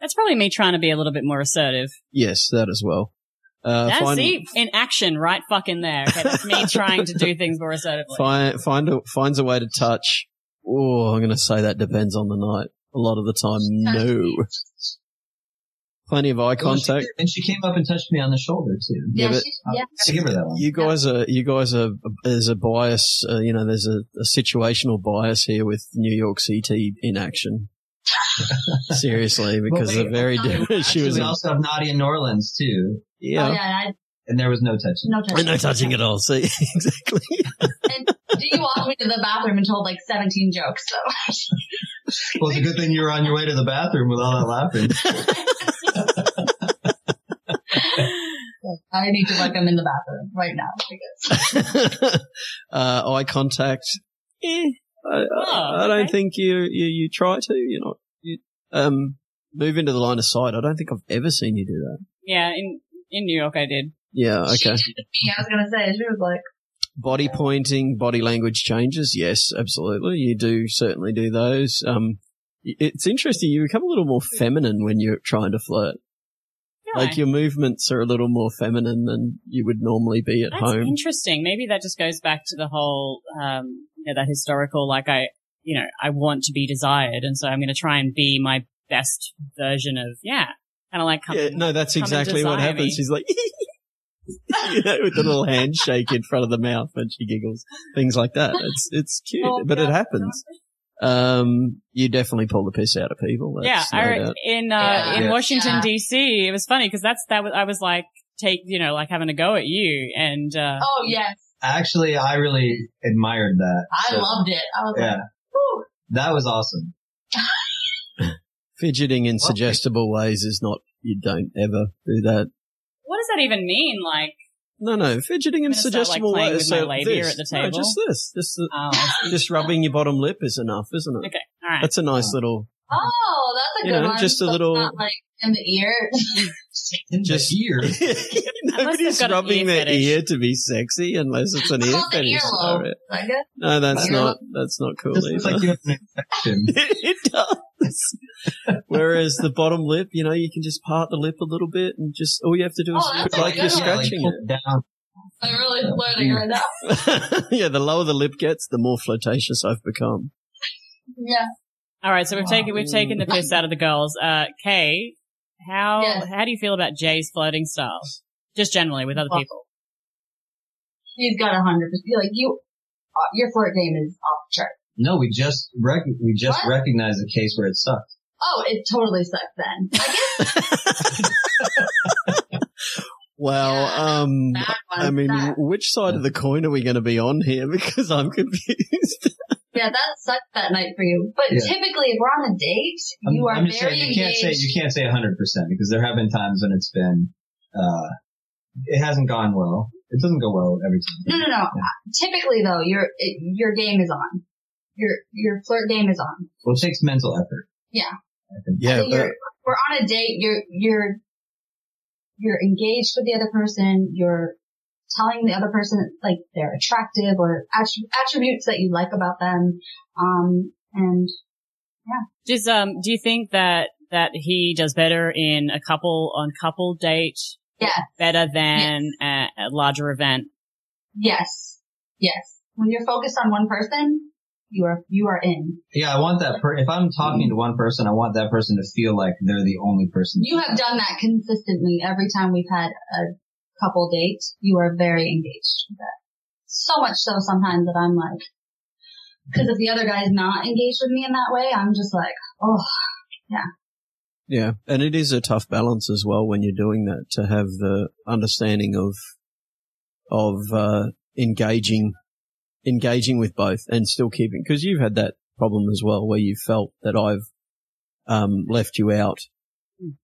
That's probably me trying to be a little bit more assertive. Yes, that as well. Uh, That's find, see, in action, right fucking there. Okay, that's me trying to do things more assertively. find, find a, finds a way to touch. Oh, I'm going to say that depends on the night. A lot of the time, no. Plenty of eye Well, she contact. and she came up and touched me on the shoulder too. Yeah, Yeah, but- she's, yeah. gotta give her that one. You guys are, you guys are, there's a bias, uh, you know, there's a, a situational bias here with New York City in action. Seriously, because Well, they're very wait, different. She was, we a- also have Nadia in New Orleans too. yeah. Oh, yeah. I, And there was no touching. No touching. no touching at all. See, exactly. And you walked me to the bathroom and told like 17 jokes. So Well, it's a good thing you were on your way to the bathroom with all that laughing. I need to look. I'm in the bathroom right now because uh, eye contact. Eh, I, I, Oh, I don't okay. think you, you you try to. You're not. You, um, move into the line of sight. I don't think I've ever seen you do that. Yeah, in in New York I did. Yeah. she Okay. did me. I was gonna say she was like, Body pointing, body language changes. Yes, absolutely. You do certainly do those. Um, it's interesting. You become a little more feminine when you're trying to flirt. Really? Like your movements are a little more feminine than you would normally be at That's home. interesting. Maybe that just goes back to the whole, um, you know, that historical, like I, you know, I want to be desired. And so I'm going to try and be my best version of, yeah, kind of like, come, Yeah, no, that's come exactly what happens. me. She's like, you know, with the little handshake in front of the mouth when she giggles, things like that. It's it's cute, Oh, but it happens. Um, you definitely pull the piss out of people. yeah, That's no I, in, uh, Yeah. in Yeah. Washington Yeah. DC, it was funny because that's, that was, I was like, take, you know, like having a go at you and, uh, oh yes, Actually, I really admired that. I So, loved it. I was Yeah, like, Whew. that was awesome. Fidgeting in Well, suggestible ways is not. You don't ever do that. what does that even mean? Like, No, no, fidgeting in I'm gonna start, like, suggestible ways. with my so this, No, just this, uh, oh, just the, oh, just rubbing your bottom lip is enough, isn't it? okay. All right. That's a nice little. oh, that's a You good know, one. just a little- not like in the ear. In Just- the ear. Nobody's rubbing ear their fetish. ear to be sexy unless it's an ear Called the fetish. earlobe. Alright. I guess. No, that's Earlobe. not. That's not cool This looks either. like you have an infection. it does. Whereas the bottom lip, you know, you can just part the lip a little bit and just all you have to do is Oh, like you're good one. Yeah, like, scratching it down. I'm really flirting right now. yeah, the lower the lip gets, the more flirtatious I've become. Yeah. All right, so we've taken we've taken the piss out of the girls. Uh, Kay, how Yes. how do you feel about Jay's flirting style, just generally with other Well- people? He's got a hundred percent. Like you, uh, your flirt game is off the chart. No, we just rec- we just What? recognized a case where it sucked. Oh, it totally sucks then. I guess Well, Yeah, um. I mean, that, which side of the coin are we going to be on here? Because I'm confused. Yeah, that sucked that night for you. But Yeah. typically, if we're on a date, I'm, you are I'm just very saying you can't say you can't say 100 percent because there have been times when it's been uh it hasn't gone well. It doesn't go well every time. No, time. no, no. Typically, though, your it, your game is on. Your your flirt game is on. Well, it takes mental effort. Yeah. Yeah, So you're, we're on a date. You're you're you're engaged with the other person. You're telling the other person like they're attractive or attributes that you like about them. Um, and yeah. Just um, do you think that that he does better in a couple on couple date? Yes. Better than a, a larger event. yes, yes. When you're focused on one person, you are you are in. Yeah, I want that. Per- if I'm talking to one person, I want that person to feel like they're the only person. You have done that consistently every time we've had a couple date. You are very engaged with that. So much so sometimes that I'm like, because if the other guy's not engaged with me in that way, I'm just like, oh, Yeah, Yeah, and it is a tough balance as well when you're doing that to have the understanding of of uh, engaging engaging with both and still keeping because you've had that problem as well where you felt that I've um, left you out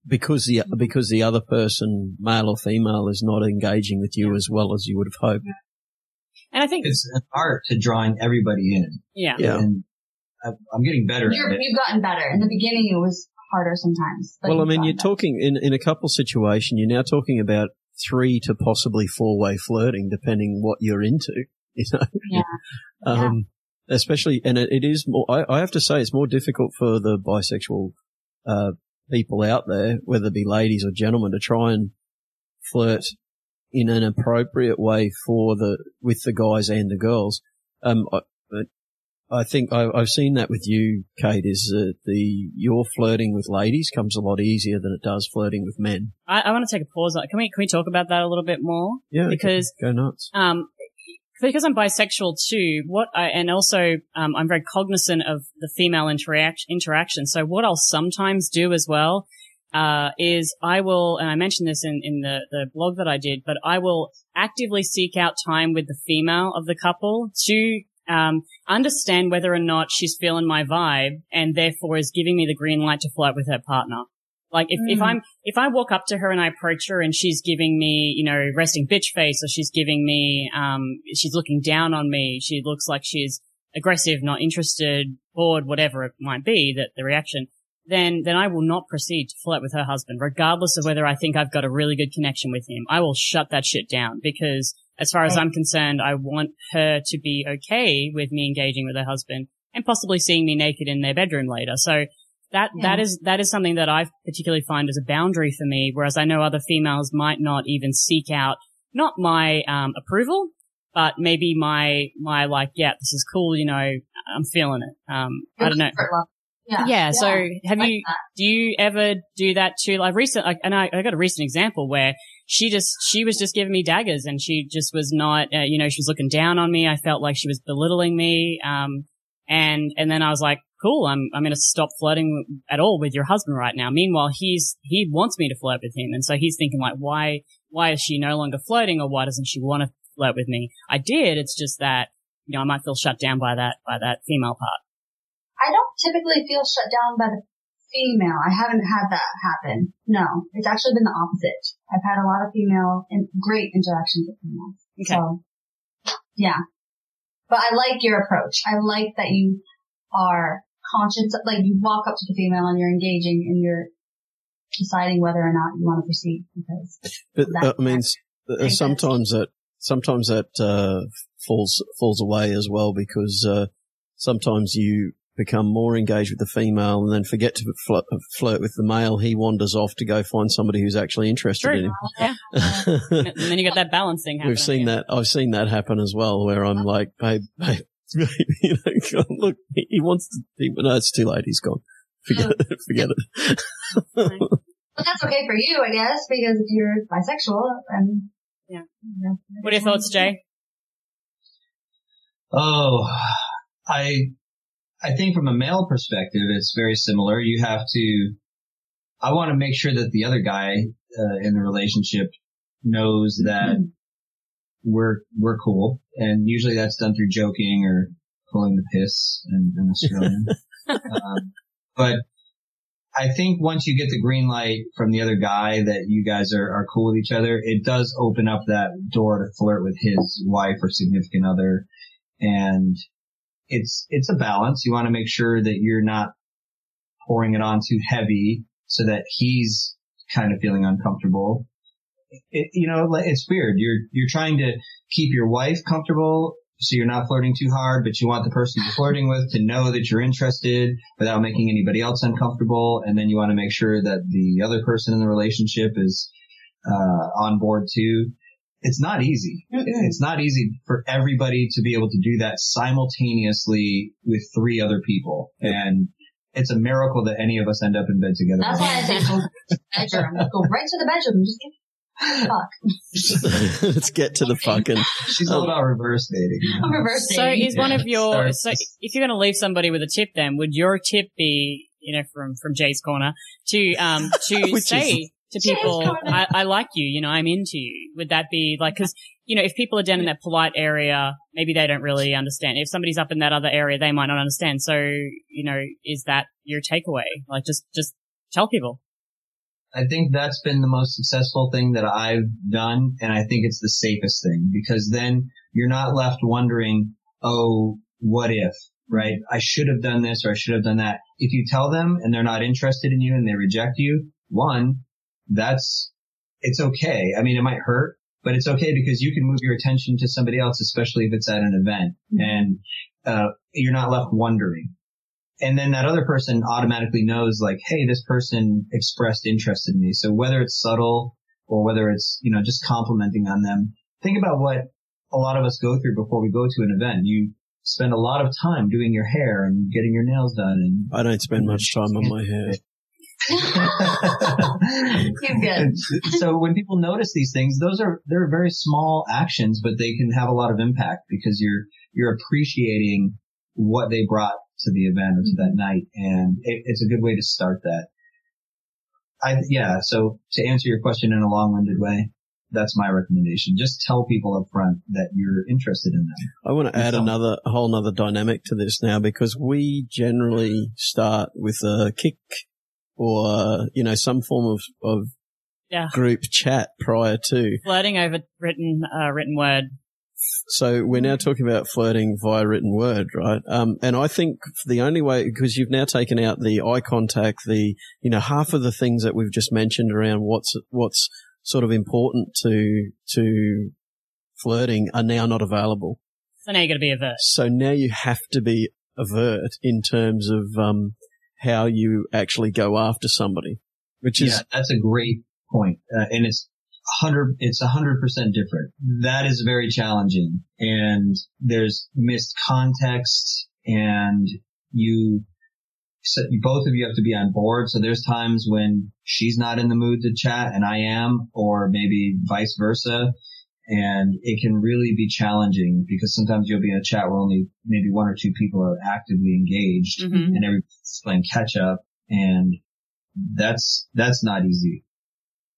because the because the other person, male or female, is not engaging with you as well as you would have hoped. And I think It's an art to drawing everybody in, yeah, Yeah. and I, I'm getting better You're, at it. you've gotten better. In the beginning, it was harder sometimes. well, I mean, you're better. talking in in a couple situation. You're now talking about three to possibly four way flirting, depending what you're into. You know, Yeah. um, especially, and it, it is more. I, I have to say, it's more difficult for the bisexual uh, people out there, whether it be ladies or gentlemen, to try and flirt in an appropriate way for the with the guys and the girls. Um, I, but I think I, I've seen that with you, Kate. Is that the your flirting with ladies comes a lot easier than it does flirting with men. I, I want to take a pause. Can we can we talk about that a little bit more? Yeah, Because go nuts. um, because I'm bisexual too, what I, and also, um, I'm very cognizant of the female interact, interaction. So what I'll sometimes do as well uh, is I will, and I mentioned this in, in the, the blog that I did, but I will actively seek out time with the female of the couple to um, understand whether or not she's feeling my vibe and therefore is giving me the green light to flirt with her partner. Like if, mm. if I'm, if I walk up to her and I approach her and she's giving me, you know, resting bitch face or she's giving me, um, she's looking down on me. She looks like she's aggressive, not interested, bored, whatever it might be that the reaction then then I will not proceed to flirt with her husband, regardless of whether I think I've got a really good connection with him. I will shut that shit down because as far as I'm concerned, I want her to be okay with me engaging with her husband and possibly seeing me naked in their bedroom later. So that yeah. that is that is something that I particularly find as a boundary for me. Whereas I know other females might not even seek out not my um, approval, but maybe my my like, yeah, this is cool. You know, I'm feeling it. Um, I don't know. Yeah. yeah. So have like you, that. do you ever do that too? Like recent, like, and I, I got a recent example where she just, she was just giving me daggers and she just was not, uh, you know, she was looking down on me. I felt like she was belittling me. Um, and, and then I was like, cool, I'm, I'm going to stop flirting at all with your husband right now. Meanwhile, he's, he wants me to flirt with him. And so he's thinking like, why, why is she no longer flirting or why doesn't she want to flirt with me? I did. It's just that, you know, I might feel shut down by that, by that female part. I don't typically feel shut down by the female. I haven't had that happen. No, it's actually been the opposite. I've had a lot of female and great interactions with females. Okay. So, yeah. But I like your approach. I like that you are conscious, like you walk up to the female and you're engaging and you're deciding whether or not you want to proceed because. But uh, I mean, uh, sometimes that sometimes that uh, falls falls away as well because uh, sometimes you become more engaged with the female and then forget to flirt, flirt with the male, he wanders off to go find somebody who's actually interested True. in him. Yeah. and then you got that balancing. We've seen that. I've seen that happen as well where I'm uh-huh. like, babe, babe, you know, look, he wants to, he, no, it's too late. He's gone. Forget oh. it. Forget it. but that's okay for you, I guess, because you're bisexual and yeah. What are your thoughts, Jay? Oh, I I think from a male perspective, it's very similar. You have to, I want to make sure that the other guy uh, in the relationship knows that mm-hmm. we're, we're cool. And usually that's done through joking or pulling the piss in, in Australian. um, but I think once you get the green light from the other guy that you guys are, are cool with each other, it does open up that door to flirt with his wife or significant other. And it's, it's a balance. You want to make sure that you're not pouring it on too heavy so that he's kind of feeling uncomfortable. It, you know, it's weird. You're, you're trying to keep your wife comfortable so you're not flirting too hard, but you want the person you're flirting with to know that you're interested without making anybody else uncomfortable. And then you want to make sure that the other person in the relationship is, uh, on board too it's not easy. It's not easy for everybody to be able to do that simultaneously with three other people. And it's a miracle that any of us end up in bed together. That's why I say go bedroom. Go right to the bedroom. Just get fuck. Let's get to the fucking. She's all about reverse dating. You know? Reverse dating. So is one of your, so if you're going to leave somebody with a tip then, would your tip be, you know, from, from Jay's corner to, um, to say, to people, I, I, like you, you know, I'm into you. Would that be like, cause, you know, if people are down in that polite area, maybe they don't really understand. If somebody's up in that other area, they might not understand. So, you know, is that your takeaway? Like just, just tell people. I think that's been the most successful thing that I've done. And I think it's the safest thing because then you're not left wondering, oh, what if, right? I should have done this or I should have done that. If you tell them and they're not interested in you and they reject you, one, that's, it's okay. I mean, it might hurt, but it's okay because you can move your attention to somebody else, especially if it's at an event mm-hmm. and, uh, you're not left wondering. And then that other person automatically knows like, Hey, this person expressed interest in me. So whether it's subtle or whether it's, you know, just complimenting on them, think about what a lot of us go through before we go to an event. You spend a lot of time doing your hair and getting your nails done and I don't spend much time on my hair. good. so when people notice these things, those are they're very small actions, but they can have a lot of impact because you're you're appreciating what they brought to the event or to that mm-hmm. night, and it, it's a good way to start that. I, yeah. So to answer your question in a long-winded way, that's my recommendation. Just tell people up front that you're interested in them. I want to add Some- another a whole nother dynamic to this now because we generally start with a Kik or you know some form of of Yeah. group chat prior to. Flirting over written, uh, written word. So we're now talking about flirting via written word, right? Um, and I think the only way because you've now taken out the eye contact, the you know half of the things that we've just mentioned around what's what's sort of important to to flirting are now not available. So now you got to be avert. So now you have to be avert in terms of um, how you actually go after somebody, which is yeah, that's a great point. Uh, and it's hundred, it's a hundred percent different. That is very challenging and there's missed context and you, so you- both of you have to be on board. So there's times when she's not in the mood to chat and I am, or maybe vice versa. And it can really be challenging because sometimes you'll be in a chat where only maybe one or two people are actively engaged hmm and everybody's playing catch up and that's, that's not easy.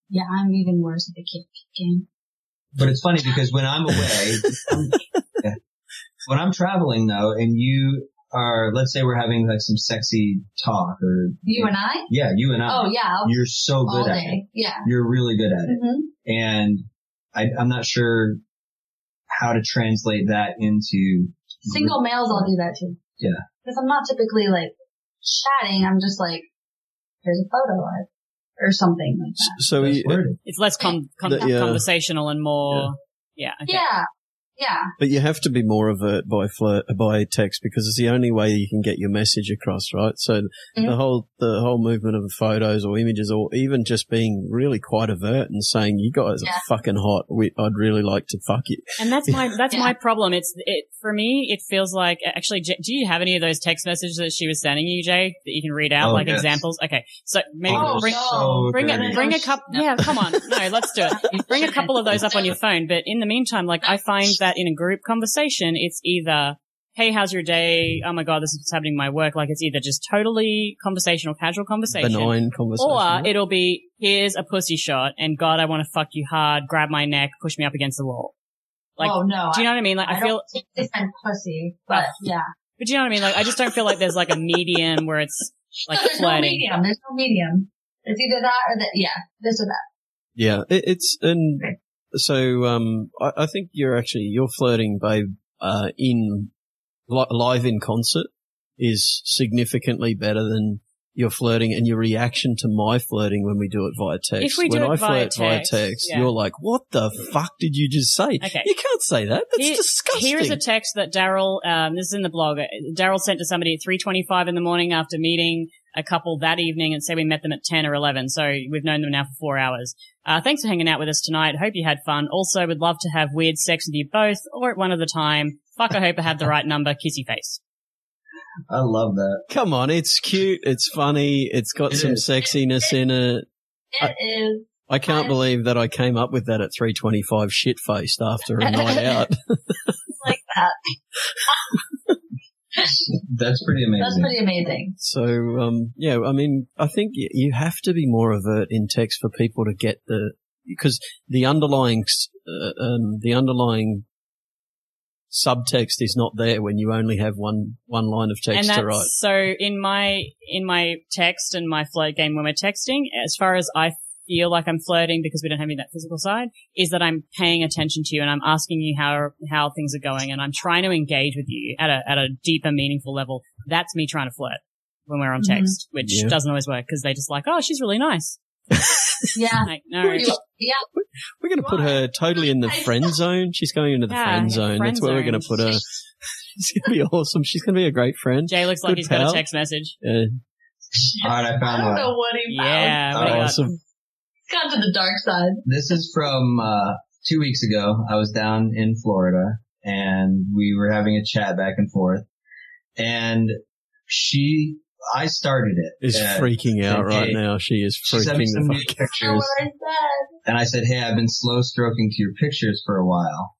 Yeah, I'm even worse at the Kik game. But it's funny because when I'm away, when I'm traveling though, and you are, let's say we're having like some sexy talk or, You and I? yeah, you and I, Oh yeah, you're so good at it. Yeah. You're really good at it. hmm And I, I'm not sure how to translate that into Single males, I'll do that too. Yeah. Because I'm not typically like chatting. I'm just like, here's a photo or, or something like that. so That's you, worded. It's less con- con- The- yeah. conversational and more. Yeah. okay. Yeah. Yeah. but you have to be more avert by flirt by text because it's the only way you can get your message across, right? So Mhm. the whole the whole movement of photos or images or even just being really quite avert and saying you guys Yeah. are fucking hot. We, I'd really like to fuck you. And that's my that's Yeah. my problem. It's it for me. It feels like actually. Do you have any of those text messages that she was sending you, Jay, that you can read out Oh, like yes. examples? Okay, so maybe Oh, bring no. bring a bring a couple. Yeah, come on. No, let's do it. Bring a couple of those up on your phone. But in the meantime, like I find that in a group conversation, it's either. Hey, how's your day? Oh my god, this is what's happening in my work. Like it's either just totally conversational, casual conversation, Benign conversation. or it'll be, here's a pussy shot and God, I want to fuck you hard, grab my neck, push me up against the wall. Like, oh no. do you know what I mean? Like, I, I, feel, don't think they send pussy, but yeah. but do you know what I mean? Like, I just don't feel like there's like a medium where it's like no, there's no medium. There's no medium. It's either that or that. Yeah, this or that. Yeah, it, it's and so um, I, I think you're actually you're flirting, babe, uh, in li- live in concert is significantly better than your flirting and your reaction to my flirting when we do it via text. If we do when it I via flirt via text, text, yeah. you're like, "What the fuck did you just say? Okay. You can't say that. That's Here- disgusting." Here is a text that Daryl, um, this is in the blog, Daryl sent to somebody at 3.25 in the morning after meeting a couple that evening and say we met them at 10 or 11. So we've known them now for four hours. Uh, thanks for hanging out with us tonight. Hope you had fun. Also would love to have weird sex with you both or at one at a time. Fuck, I hope I have the right number. Kissy face. I love that. Come on, it's cute, it's funny, it's got It some is. sexiness in it. It is. I can't I- believe that I came up with that at 325 shit faced after a night out. like that. That's pretty amazing. That's pretty amazing. So, um, yeah, I mean, I think you have to be more overt in text for people to get the, because the underlying, uh, um, the underlying subtext is not there when you only have one, one line of and text that's to write. so in my in my text and my flirt game when we're texting, as far as I feel like I'm flirting because we don't have any of that physical side, is that I'm paying attention to you and I'm asking you how how things are going and I'm trying to engage with you at a at a deeper, meaningful level. That's me trying to flirt when we're on Mhm. text, which Yeah. doesn't always work because they just like, oh, she's really nice. Yeah. Like, no, You- yeah. We're going to put her totally in the friend zone. She's going into the Yeah, friend zone. friend That's where we're going to put her. It's going to be awesome. She's going to be a great friend. Jay looks like Good he's got a text message. Yeah. All right, I I found don't one. know what he found. Yeah, what got? awesome. It's gone to the dark side. This is from uh, two weeks ago. I was down in Florida and we were having a chat back and forth. And she, I started it. Is Uh, freaking out hey, right now. She is She sent me freaking some the new fuck Know pictures. I. And I said, Hey, I've been slow stroking to your pictures for a while.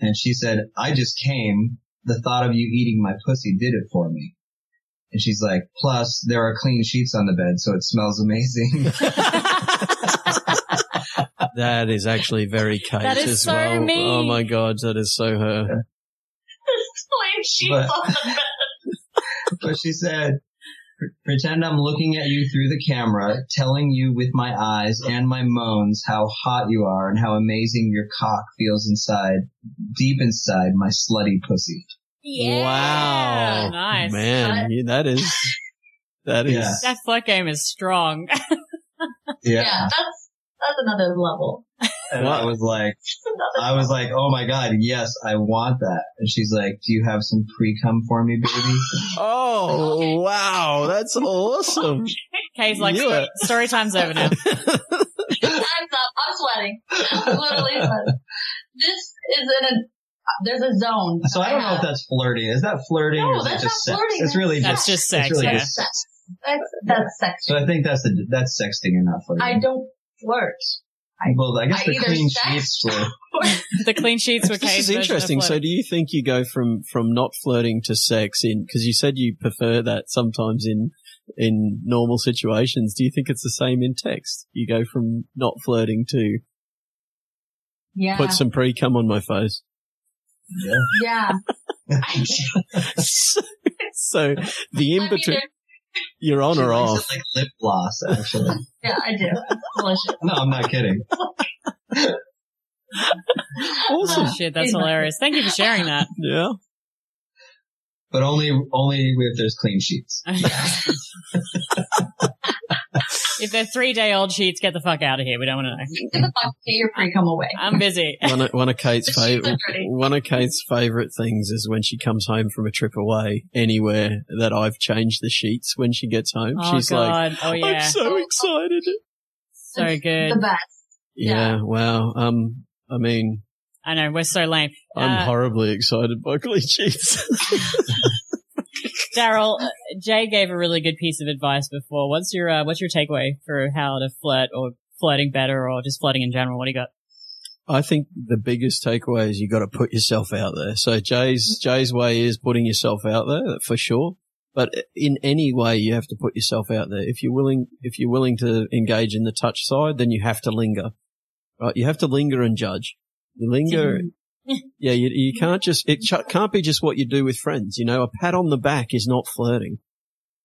And she said, I just came. The thought of you eating my pussy did it for me. And she's like, plus there are clean sheets on the bed, so it smells amazing. That is actually very Kate That is as so well. me. Oh my god, that is so her. Plain sheets But- on the bed. but she said, pretend I'm looking at you through the camera, telling you with my eyes and my moans how hot you are and how amazing your cock feels inside, deep inside my slutty pussy. Yeah. Wow. Nice. Man, you- that is, that is, Yeah. That flirt game is strong. Yeah, that's that's another level. And I was like, I was like, oh my god, yes, I want that. And she's like, do you have some pre-cum for me, baby? oh wow, that's awesome. Kay's like, You story, story time's over now. Time's up. I'm sweating. I'm literally sweating. This is in a. There's a zone. So I don't know if that's flirting. Is that flirting No, or is it that's just not sex? flirting. It's really That's just, just sex, it's really yeah. just sex. That's that's sexy. So I think that's the, that's sexting and not flirting. I don't flirt. well, I guess I the either clean sheets were, The clean sheets were This is interesting. So, do you think you go from from not flirting to sex in? Because you said you prefer that sometimes in in normal situations. Do you think it's the same in text? You go from not flirting to Yeah. put some pre cum on my face. yeah. I, so the in I mean, between, there- you're on she or likes off. it like lip gloss, actually. yeah, I do. Delicious. no, I'm not kidding. Awesome. Oh, shit, that's Anyway. hilarious. Thank you for sharing that. Yeah. But only, only if there's clean sheets. If they're three day old sheets, get the fuck out of here. We don't want to know. Get the fuck, get your pre come away. I'm busy. One of, one of Kate's favorite, one of Kate's favorite things is when she comes home from a trip away anywhere that I've changed the sheets when she gets home. Oh She's like, oh yeah. I'm so excited. so good. The best. Yeah. Wow. Um, I mean, I know, we're so lame. I'm Uh, horribly excited by clean sheets. Daryl, uh, Jay gave a really good piece of advice before. What's your uh, what's your takeaway for how to flirt or flirting better or just flirting in general? What do you got? I think the biggest takeaway is you got to put yourself out there. So Jay's Jay's way is putting yourself out there for sure. But in any way, you have to put yourself out there. If you're willing, if you're willing to engage in the touch side, then you have to linger. Right? You have to linger and judge. You linger. Yeah, you, you can't just, it ch- can't be just what you do with friends. You know, a pat on the back is not flirting.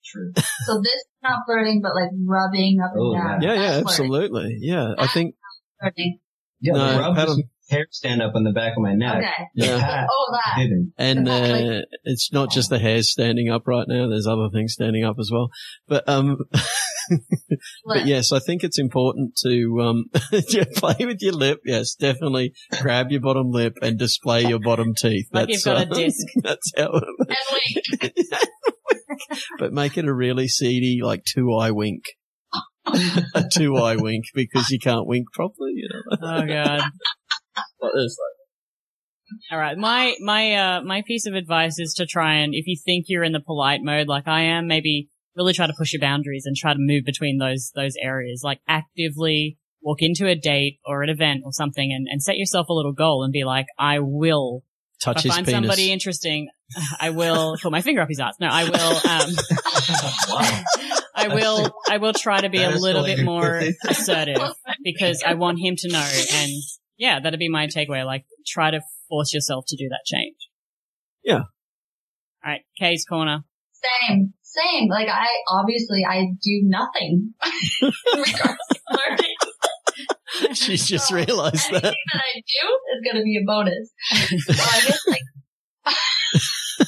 True. So this is not flirting, but like rubbing up and Oh, down. Yeah, yeah, That's flirting. absolutely. Yeah, I think, Flirting. Yeah, No, the rub pat on- hair stand up on the back of my neck. Okay. yeah. Pat Oh, that. didn't. And uh, it's not just the hairs standing up right now. There's other things standing up as well. But um, but yes, I think it's important to um play with your lip. Yes, definitely grab your bottom lip and display your bottom teeth. Like that's you've got a uh, disc. That's how. And wait, but make it a really seedy, like two eye wink. a two eye wink because you can't wink properly. You know. Oh god. Like this, All right. My my uh my piece of advice is to try and if you think you're in the polite mode like I am, maybe really try to push your boundaries and try to move between those those areas. Like actively walk into a date or an event or something and, and set yourself a little goal and be like, I will touch if his I find penis. somebody interesting, I will put my finger up his ass. No, I will um I will I will try to be a That little bit more assertive because I want him to know and yeah, that'd be my takeaway. Like try to force yourself to do that change. Yeah. All right, Kay's corner. same, same. Like I, obviously I do nothing. in regards to. She's just So realised that. Anything that I do is going to be a bonus. So I guess like,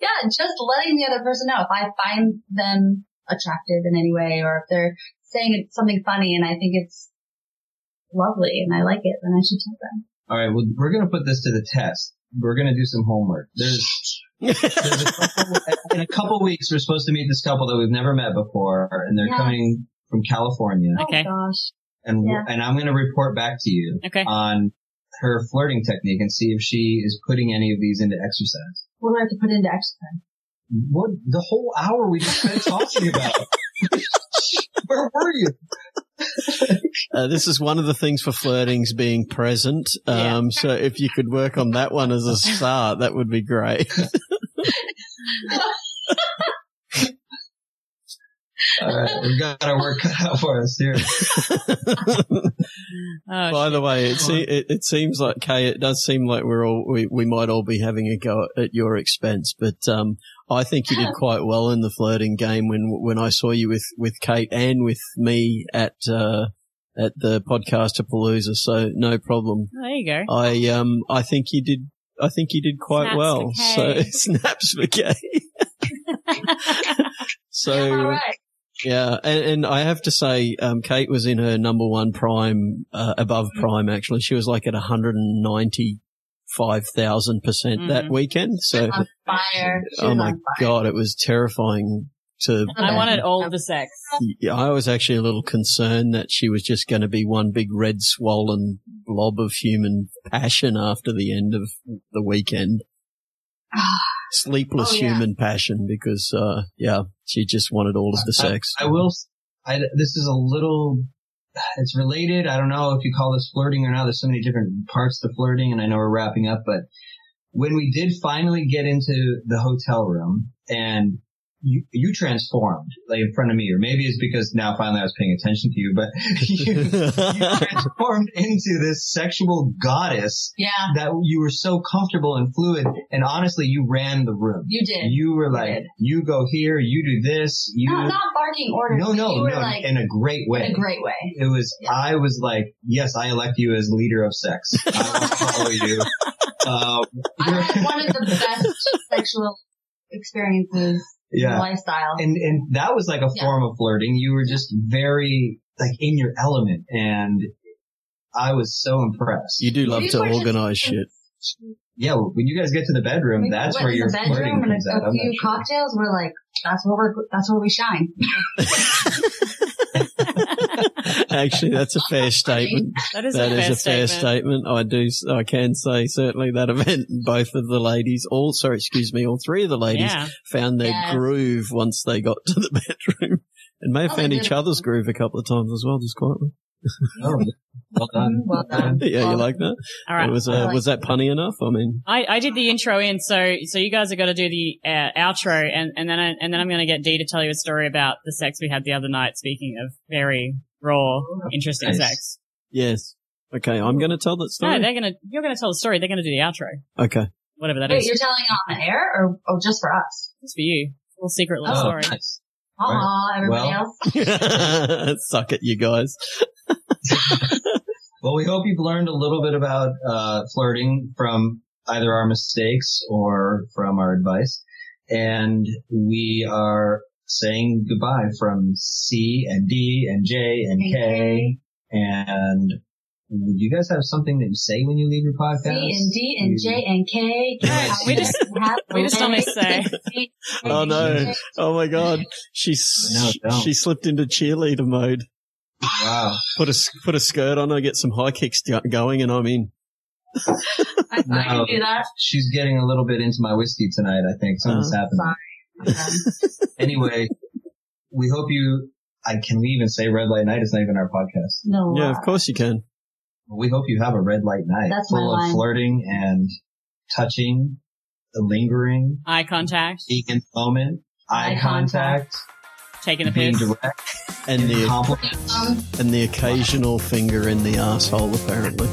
yeah, just letting the other person know if I find them attractive in any way or if they're saying something funny and I think it's lovely and I like it, then I should tell them. All right. Well, we're going to put this to the test. We're going to do some homework. There's, there's a couple, in a couple weeks, we're supposed to meet this couple that we've never met before, and they're Yes. coming from California. Okay. Oh gosh. And Yeah. and I'm going to report back to you Okay. on her flirting technique and see if she is putting any of these into exercise. What do I have to put into exercise? What the whole hour we just spent talking about? Where were you? Uh, this is one of the things for flirting's being present. Um, Yeah. so if you could work on that one as a start, that would be great. All right, we've got our work cut out for us here. Oh, By the way, it, se- it it seems like Kay. It does seem like we're all we, we might all be having a go at your expense, but um, I think you did quite well in the flirting game when when I saw you with with Kate and with me at uh, at the podcaster Palooza. So no problem. there you go. I um I think you did. I think you did quite Snaps well. So snaps for Kay. so right. yeah, and, and I have to say, um, Kate was in her number one prime, uh, above prime actually. She was like at 195,000% that Mhm. weekend. So. Oh my. God, it was terrifying to, I wanted all the sex. yeah, I was actually a little concerned that she was just going to be one big red swollen blob of human passion after the end of the weekend. Sleepless Oh, yeah. human passion because, uh, yeah, she just wanted all of the sex. I will. s- I, this is a little. It's related. I don't know if you call this flirting or not. There's so many different parts to flirting, and I know we're wrapping up, but when we did finally get into the hotel room and you, you transformed like in front of me, or maybe it's because now finally I was paying attention to you, but you, you transformed into this sexual goddess Yeah, that you were so comfortable and fluid, and honestly, you ran the room. you did. You were like, did. you go here, you do this, you. not, not barking orders. no, no, no, like in a great way. in a great way. It was, Yeah. I was like, yes, I elect you as leader of sex. I will follow you. Um, I had one of the best sexual experiences yeah. lifestyle. And, and that was like a Yeah. form of flirting. You were just very, like, in your element. And I was so impressed. You do love We to organize shit. yeah, when you guys get to the bedroom, We that's where in your bedroom flirting and comes a, out. few sure. cocktails. We're like, that's where we're, that's where we shine. Actually, that's a fair statement. That is That a is fair a fair statement. statement. I do, I can say certainly that event, both of the ladies, all, sorry, excuse me, all three of the ladies Yeah. found their Yes. groove once they got to the bedroom and may have Oh, found each other's groove a couple of times as well, just quietly. Oh, well done. Well done. Yeah, you Well, like that? All right. It was, uh, like was that punny enough? I mean, I, I did the intro in, so so you guys are going to do the uh, outro, and and then I, and then I'm going to get Dee to tell you a story about the sex we had the other night. Speaking of very raw, interesting Nice. sex. yes. Okay, I'm going to tell that story. No, they're gonna you're going to tell the story. They're going to do the outro, okay. whatever that is. Wait, you're telling on the air or, or just for us? It's for you. Little secret little Oh, story. nice. Aw, everybody Well- else. Suck it, you guys. Well, we hope you've learned a little bit about uh, flirting from either our mistakes or from our advice. And we are saying goodbye from C and D and J and And K. And do you guys have something that you say when you leave your podcast? C and D and J and K. Yes. We just- we just only say. Oh no. Oh my god. She's, No, she slipped into cheerleader mode. Wow. Put a, put a skirt on her, get some high kicks going and I'm in. I, I No. can do that. She's getting a little bit into my whiskey tonight, I think. Something's uh-huh. happening. Um, Anyway, we hope you, I, can we even say red light night? It's not even our podcast. no. Yeah, uh, of course you can. We hope you have a red light night That's my full of line. flirting and touching, the lingering, Eye contact, being moment, eye, Eye contact, taking a being piss. direct, And the, compliments. Um, and the occasional finger in the asshole apparently.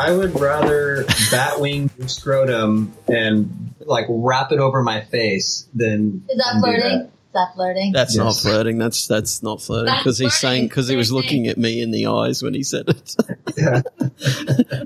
I would rather batwing your scrotum and like wrap it over my face than is that than flirting? Is that flirting? That's not flirting. That's, that's not flirting because he's saying, because he was looking at me in the eyes when he said it. that.